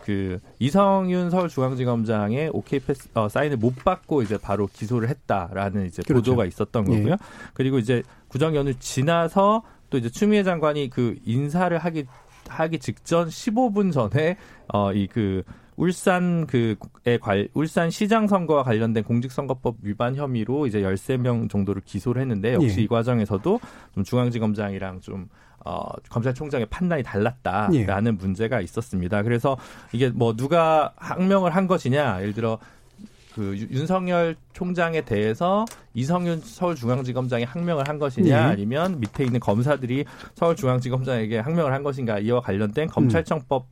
그 이성윤 서울중앙지검장의 오케이 패스 어, 사인을 못 받고 이제 바로 기소를 했다라는 이제 그렇죠. 보도가 있었던 거고요. 예. 그리고 이제 구정 연휴 지나서 또 이제 추미애 장관이 그 인사를 하기 하기 직전 15분 전에 어이 그 울산 그에 관 울산 시장 선거와 관련된 공직선거법 위반 혐의로 이제 13명 정도를 기소를 했는데 역시 예. 이 과정에서도 좀 중앙지검장이랑 좀 어, 검찰총장의 판단이 달랐다라는 예. 문제가 있었습니다. 그래서 이게 뭐 누가 항명을 한 것이냐, 예를 들어 그 윤석열 총장에 대해서 이성윤 서울중앙지검장이 항명을 한 것이냐, 예. 아니면 밑에 있는 검사들이 서울중앙지검장에게 항명을 한 것인가 이와 관련된 검찰청법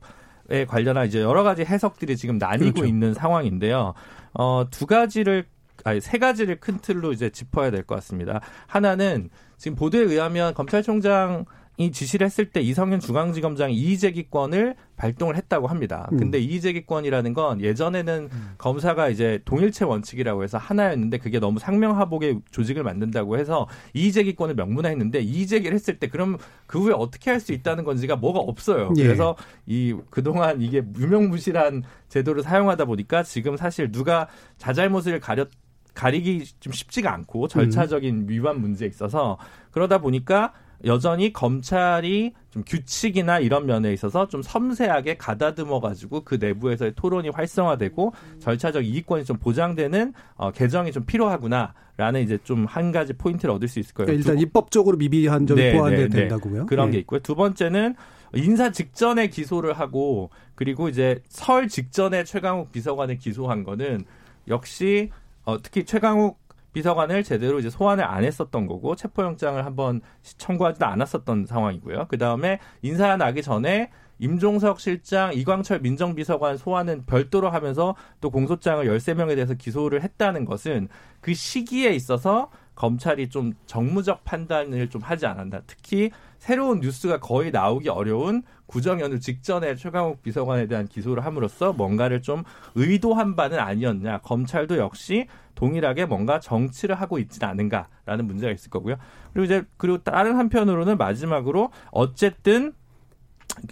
에 관련한 이제 여러 가지 해석들이 지금 나뉘고 그렇죠. 있는 상황인데요. 어, 두 가지를 아니 세 가지를 큰 틀로 이제 짚어야 될 것 같습니다. 하나는 지금 보도에 의하면 검찰총장 이 지시를 했을 때 이성윤 중앙지검장이 이의제기권을 발동을 했다고 합니다. 음. 근데 이의제기권이라는 건 예전에는 음. 검사가 이제 동일체 원칙이라고 해서 하나였는데 그게 너무 상명하복의 조직을 만든다고 해서 이의제기권을 명문화했는데 이의제기를 했을 때 그럼 그 후에 어떻게 할 수 있다는 건지가 뭐가 없어요. 예. 그래서 이 그동안 이게 유명무실한 제도를 사용하다 보니까 지금 사실 누가 자잘못을 가렸 가리기 좀 쉽지가 않고 절차적인 음. 위반 문제에 있어서 그러다 보니까 여전히 검찰이 좀 규칙이나 이런 면에 있어서 좀 섬세하게 가다듬어 가지고 그 내부에서의 토론이 활성화되고 절차적 이익권이 좀 보장되는 어, 개정이 좀 필요하구나라는 이제 좀 한 가지 포인트를 얻을 수 있을 거예요. 그러니까 일단 입법적으로 미비한 점이 네, 포함되 네, 네, 된다고요? 그런 네. 게 있고요. 두 번째는 인사 직전에 기소를 하고 그리고 이제 설 직전에 최강욱 비서관을 기소한 거는 역시 어, 특히 최강욱 비서관을 제대로 이제 소환을 안 했었던 거고 체포영장을 한번 청구하지도 않았었던 상황이고요. 그 다음에 인사 나기 전에 임종석 실장, 이광철 민정비서관 소환은 별도로 하면서 또 공소장을 13명에 대해서 기소를 했다는 것은 그 시기에 있어서 검찰이 좀 정무적 판단을 좀 하지 않았나. 특히 새로운 뉴스가 거의 나오기 어려운 구정 연휴 직전에 최강욱 비서관에 대한 기소를 함으로써 뭔가를 좀 의도한 바는 아니었냐. 검찰도 역시 동일하게 뭔가 정치를 하고 있지는 않은가라는 문제가 있을 거고요. 그리고 이제 그리고 다른 한편으로는 마지막으로 어쨌든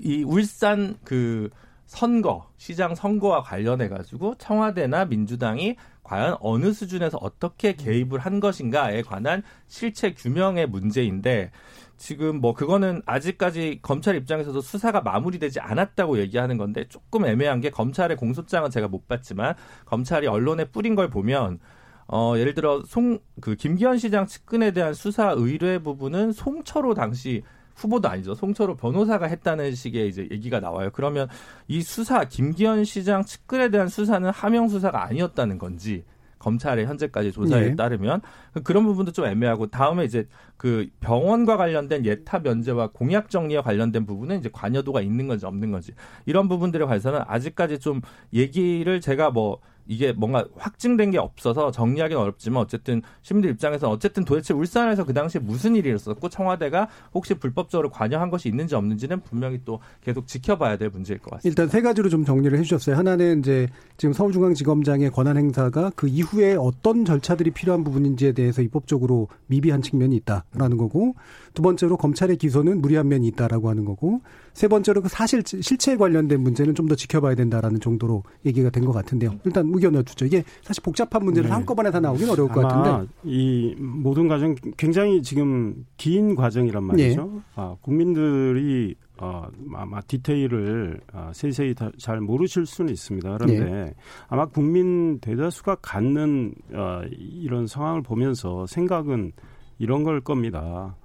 이 울산 그 선거 시장 선거와 관련해 가지고 청와대나 민주당이 과연 어느 수준에서 어떻게 개입을 한 것인가에 관한 실체 규명의 문제인데 지금 뭐 그거는 아직까지 검찰 입장에서도 수사가 마무리되지 않았다고 얘기하는 건데 조금 애매한 게 검찰의 공소장은 제가 못 봤지만 검찰이 언론에 뿌린 걸 보면 어 예를 들어 송 그 김기현 시장 측근에 대한 수사 의뢰 부분은 송철호 당시 후보도 아니죠. 송철호 변호사가 했다는 식의 이제 얘기가 나와요. 그러면 이 수사 김기현 시장 측근에 대한 수사는 하명 수사가 아니었다는 건지 검찰의 현재까지 조사에 네. 따르면 그런 부분도 좀 애매하고 다음에 이제 그 병원과 관련된 예타 면제와 공약 정리와 관련된 부분은 이제 관여도가 있는 건지 없는 건지 이런 부분들에 관해서는 아직까지 좀 얘기를 제가 뭐 이게 뭔가 확증된 게 없어서 정리하기는 어렵지만 어쨌든 시민들 입장에서 어쨌든 도대체 울산에서 그 당시에 무슨 일이 있었고 청와대가 혹시 불법적으로 관여한 것이 있는지 없는지는 분명히 또 계속 지켜봐야 될 문제일 것 같습니다. 일단 세 가지로 좀 정리를 해주셨어요. 하나는 이제 지금 서울중앙지검장의 권한 행사가 그 이후에 어떤 절차들이 필요한 부분인지에 대해서 입법적으로 미비한 측면이 있다라는 거고 두 번째로 검찰의 기소는 무리한 면이 있다라고 하는 거고 세 번째로 그 사실 실체에 관련된 문제는 좀 더 지켜봐야 된다라는 정도로 얘기가 된 것 같은데요. 일단 의견을 주죠. 이게 사실 복잡한 문제를 네. 한꺼번에 다 나오긴 어려울 것 같은데 이 모든 과정 굉장히 지금 긴 과정이란 말이죠. 네. 아, 국민들이 어, 아마 디테일을 어, 세세히 다, 잘 모르실 수는 있습니다. 그런데 네. 아마 국민 대다수가 갖는 어, 이런 상황을 보면서 생각은 이런 걸 겁니다.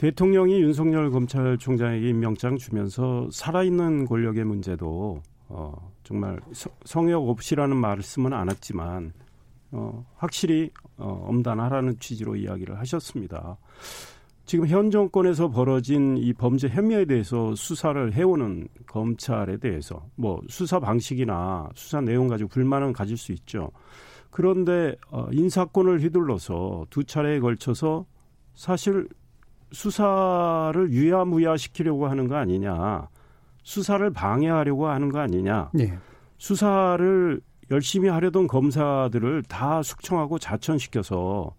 대통령이 윤석열 검찰총장에게 임명장 주면서 살아있는 권력의 문제도 어, 정말 성역 없이라는 말씀은 않았지만 어, 확실히 어, 엄단하라는 취지로 이야기를 하셨습니다. 지금 현 정권에서 벌어진 이 범죄 혐의에 대해서 수사를 해오는 검찰에 대해서 뭐 수사 방식이나 수사 내용 가지고 불만은 가질 수 있죠. 그런데 어, 인사권을 휘둘러서 두 차례에 걸쳐서 사실 수사를 유야무야 시키려고 하는 거 아니냐. 수사를 방해하려고 하는 거 아니냐. 네. 수사를 열심히 하려던 검사들을 다 숙청하고 자천시켜서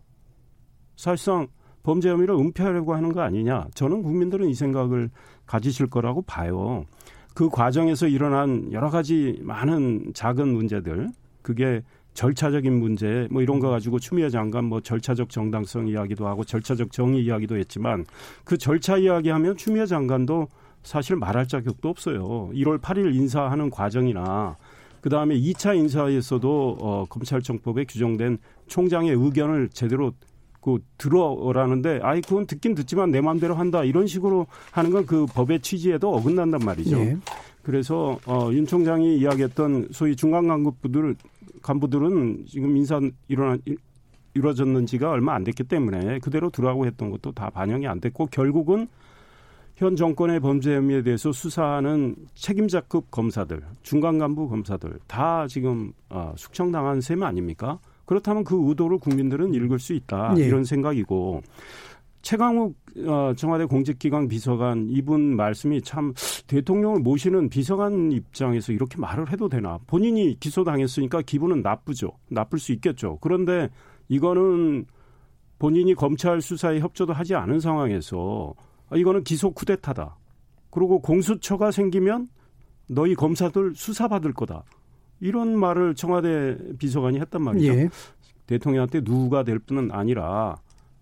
사실상 범죄 혐의를 은폐하려고 하는 거 아니냐. 저는 국민들은 이 생각을 가지실 거라고 봐요. 그 과정에서 일어난 여러 가지 많은 작은 문제들, 그게 절차적인 문제 뭐 이런 거 가지고 추미애 장관 뭐 절차적 정당성 이야기도 하고 절차적 정의 이야기도 했지만 그 절차 이야기하면 추미애 장관도 사실 말할 자격도 없어요. 1월 8일 인사하는 과정이나 그 다음에 2차 인사에서도 어 검찰청법에 규정된 총장의 의견을 제대로 그 들어라는데 아이 그건 듣긴 듣지만 내 마음대로 한다 이런 식으로 하는 건 그 법의 취지에도 어긋난단 말이죠. 네. 그래서 어, 윤 총장이 이야기했던 소위 중간 간부들 간부들은 지금 인사 일어나 이루어졌는지가 얼마 안 됐기 때문에 그대로 들어가고 했던 것도 다 반영이 안 됐고 결국은 현 정권의 범죄 혐의에 대해서 수사하는 책임자급 검사들, 중간 간부 검사들 다 지금 어, 숙청당한 셈 아닙니까? 그렇다면 그 의도를 국민들은 읽을 수 있다 네. 이런 생각이고 최강욱 어, 청와대 공직기강 비서관 이분 말씀이 참 대통령을 모시는 비서관 입장에서 이렇게 말을 해도 되나? 본인이 기소당했으니까 기분은 나쁘죠. 나쁠 수 있겠죠. 그런데 이거는 본인이 검찰 수사에 협조도 하지 않은 상황에서 이거는 기소 쿠데타다. 그리고 공수처가 생기면 너희 검사들 수사받을 거다. 이런 말을 청와대 비서관이 했단 말이죠. 예. 대통령한테 누가 될 뿐은 아니라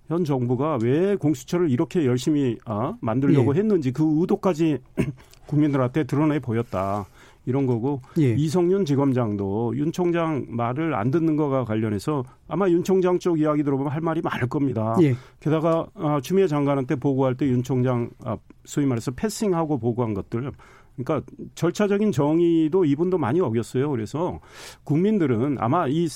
현 정부가 왜 공수처를 이렇게 열심히 아, 만들려고 예. 했는지 그 의도까지 국민들한테 드러내 보였다. 이런 거고 예. 이성윤 지검장도 윤 총장 말을 안 듣는 거가 관련해서 아마 윤 총장 쪽 이야기 들어보면 할 말이 많을 겁니다. 예. 게다가 아, 추미애 장관한테 보고할 때 윤 총장 아, 소위 말해서 패싱하고 보고한 것들 그러니까 절차적인 정의도 이분도 많이 어겼어요. 그래서 국민들은 아마 이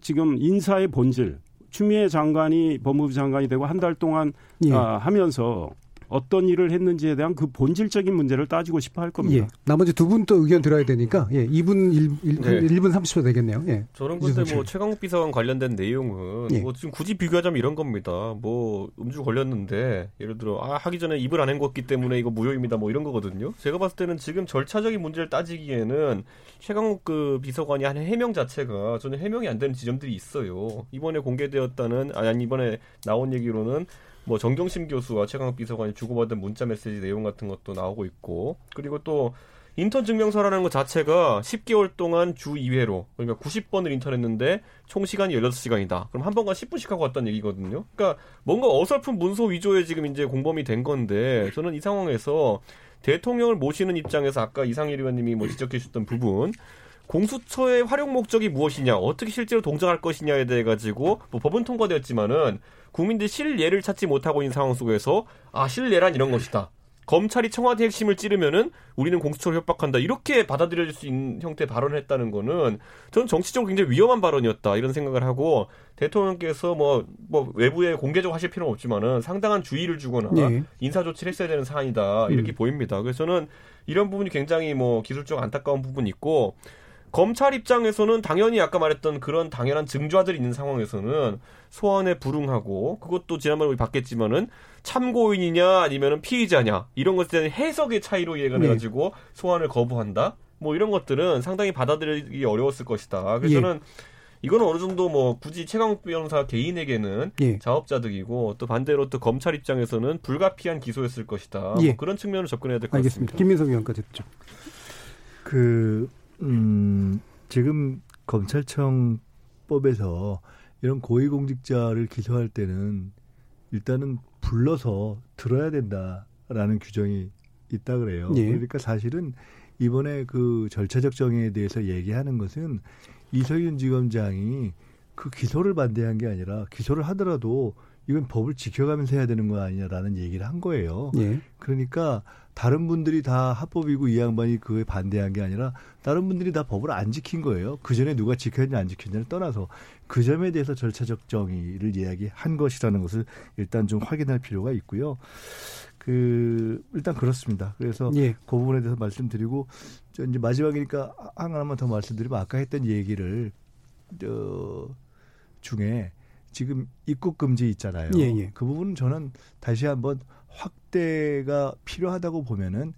지금 인사의 본질 추미애 장관이 법무부 장관이 되고 한 달 동안 예. 아, 하면서 어떤 일을 했는지에 대한 그 본질적인 문제를 따지고 싶어 할 겁니다. 예. 나머지 두 분 또 의견 들어야 되니까 예. 2분 1, 1, 네. 1분 30초 되겠네요. 예. 저는 근데 뭐 최강욱 비서관 관련된 내용은 예. 뭐 지금 굳이 비교하자면 이런 겁니다. 뭐 음주 걸렸는데 예를 들어 아 하기 전에 입을 안 헹궜기 때문에 이거 무효입니다. 뭐 이런 거거든요. 제가 봤을 때는 지금 절차적인 문제를 따지기에는 최강욱 그 비서관이 한 해명 자체가 저는 해명이 안 되는 지점들이 있어요. 이번에 공개되었다는 아니 이번에 나온 얘기로는 뭐 정경심 교수와 최강욱 비서관이 주고받은 문자 메시지 내용 같은 것도 나오고 있고 그리고 또 인턴 증명서라는 것 자체가 10개월 동안 주 2회로 그러니까 90번을 인턴했는데 총 시간이 16시간이다. 그럼 한 번간 10분씩 하고 왔다는 얘기거든요. 그러니까 뭔가 어설픈 문서 위조에 지금 이제 공범이 된 건데 저는 이 상황에서 대통령을 모시는 입장에서 아까 이상일 의원님이 뭐 지적해 주셨던 부분 공수처의 활용 목적이 무엇이냐, 어떻게 실제로 동작할 것이냐에 대해 가지고 뭐 법은 통과되었지만은 국민들이 실례를 찾지 못하고 있는 상황 속에서 아 실례란 이런 것이다. 검찰이 청와대 핵심을 찌르면은 우리는 공수처를 협박한다 이렇게 받아들여질 수 있는 형태의 발언을 했다는 거는 저는 정치적으로 굉장히 위험한 발언이었다 이런 생각을 하고 대통령께서 뭐, 뭐 외부에 공개적으로 하실 필요는 없지만은 상당한 주의를 주거나 네. 인사 조치를 했어야 되는 사안이다 이렇게 음. 보입니다. 그래서 저는 이런 부분이 굉장히 뭐 기술적 안타까운 부분이 있고 검찰 입장에서는 당연히 아까 말했던 그런 당연한 증좌들이 있는 상황에서는 소환에 불응하고 그것도 지난번에 우리 봤겠지만은 참고인이냐 아니면은 피의자냐 이런 것에 대한 해석의 차이로 이해가 네. 돼가지고 소환을 거부한다 뭐 이런 것들은 상당히 받아들이기 어려웠을 것이다. 그래서 예. 저는 이거는 어느 정도 뭐 굳이 최강욱 변호사 개인에게는 예. 자업자득이고 또 반대로 또 검찰 입장에서는 불가피한 기소였을 것이다. 뭐 예. 뭐 그런 측면을 접근해야 될 것 같습니다. 김민석 의원까지 듣죠. 그 음, 지금 검찰청법에서 이런 고위공직자를 기소할 때는 일단은 불러서 들어야 된다라는 규정이 있다 그래요. 예. 그러니까 사실은 이번에 그 절차적 정의에 대해서 얘기하는 것은 이서윤 지검장이 그 기소를 반대한 게 아니라 기소를 하더라도 이건 법을 지켜가면서 해야 되는 거 아니냐라는 얘기를 한 거예요. 예. 그러니까 다른 분들이 다 합법이고 이 양반이 그에 반대한 게 아니라 다른 분들이 다 법을 안 지킨 거예요. 그 전에 누가 지켰냐 안 지켰냐를 떠나서 그 점에 대해서 절차적 정의를 이야기한 것이라는 것을 일단 좀 확인할 필요가 있고요. 그 일단 그렇습니다. 그래서 예. 그 부분에 대해서 말씀드리고 저 이제 마지막이니까 하나만 더 말씀드리면 아까 했던 얘기를 저 중에 지금 입국 금지 있잖아요. 예, 예. 그 부분은 저는 다시 한번 확대가 필요하다고 보면은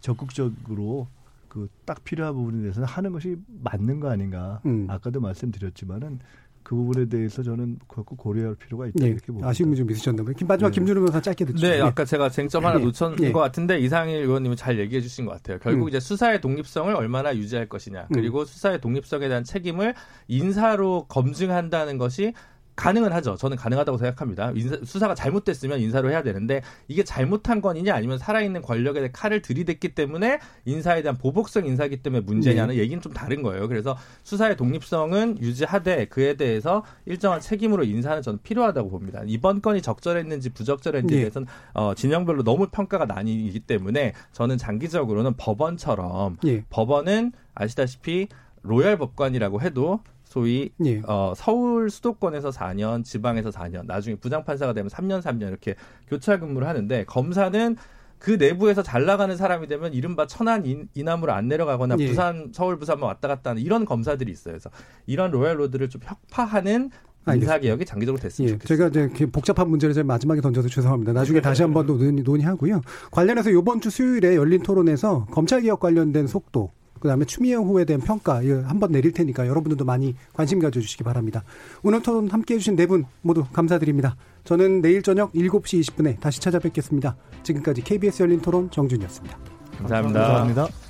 적극적으로 그 딱 필요한 부분에 대해서는 하는 것이 맞는 거 아닌가. 음. 아까도 말씀드렸지만은 그 부분에 대해서 저는 그거 고려할 필요가 있다 네. 이렇게 봅니다. 아쉬움이 좀 있으셨나 봐요. 마지막 네. 김준호 변호사 짧게 듣죠. 네, 네, 아까 제가 쟁점 하나 네. 놓쳤는 네. 것 같은데 이상일 의원님은 잘 얘기해 주신 것 같아요. 결국 음. 이제 수사의 독립성을 얼마나 유지할 것이냐, 그리고 음. 수사의 독립성에 대한 책임을 인사로 검증한다는 것이 가능은 하죠. 저는 가능하다고 생각합니다. 인사, 수사가 잘못됐으면 인사로 해야 되는데 이게 잘못한 건이냐 아니면 살아있는 권력에 대해 칼을 들이댔기 때문에 인사에 대한 보복성 인사기 때문에 문제냐는 네. 얘기는 좀 다른 거예요. 그래서 수사의 독립성은 유지하되 그에 대해서 일정한 책임으로 인사는 저는 필요하다고 봅니다. 이번 건이 적절했는지 부적절했는지에 네. 대해서는 어, 진영별로 너무 평가가 나뉘기 때문에 저는 장기적으로는 법원처럼 네. 법원은 아시다시피 royal 법관이라고 해도 소위 예. 어, 서울 수도권에서 4년, 지방에서 4년, 나중에 부장판사가 되면 3년, 3년 이렇게 교차 근무를 하는데 검사는 그 내부에서 잘 나가는 사람이 되면 이른바 천안 인, 이남으로 안 내려가거나 예. 부산, 서울, 부산만 왔다 갔다 하는 이런 검사들이 있어요. 그래서 이런 royal road를 좀 혁파하는 인사 개혁이 장기적으로 됐으면 예. 제가 이제 복잡한 문제를 제가 마지막에 던져서 죄송합니다. 나중에 다시 한번 논의, 논의하고요. 관련해서 이번 주 수요일에 열린 토론에서 검찰 개혁 관련된 속도 그다음에 추미애 후에 대한 평가 한번 내릴 테니까 여러분들도 많이 관심 가져주시기 바랍니다. 오늘 토론 함께해 주신 네 분 모두 감사드립니다. 저는 내일 저녁 7시 20분에 다시 찾아뵙겠습니다. 지금까지 KBS 열린 토론 정준이었습니다 감사합니다. 감사합니다.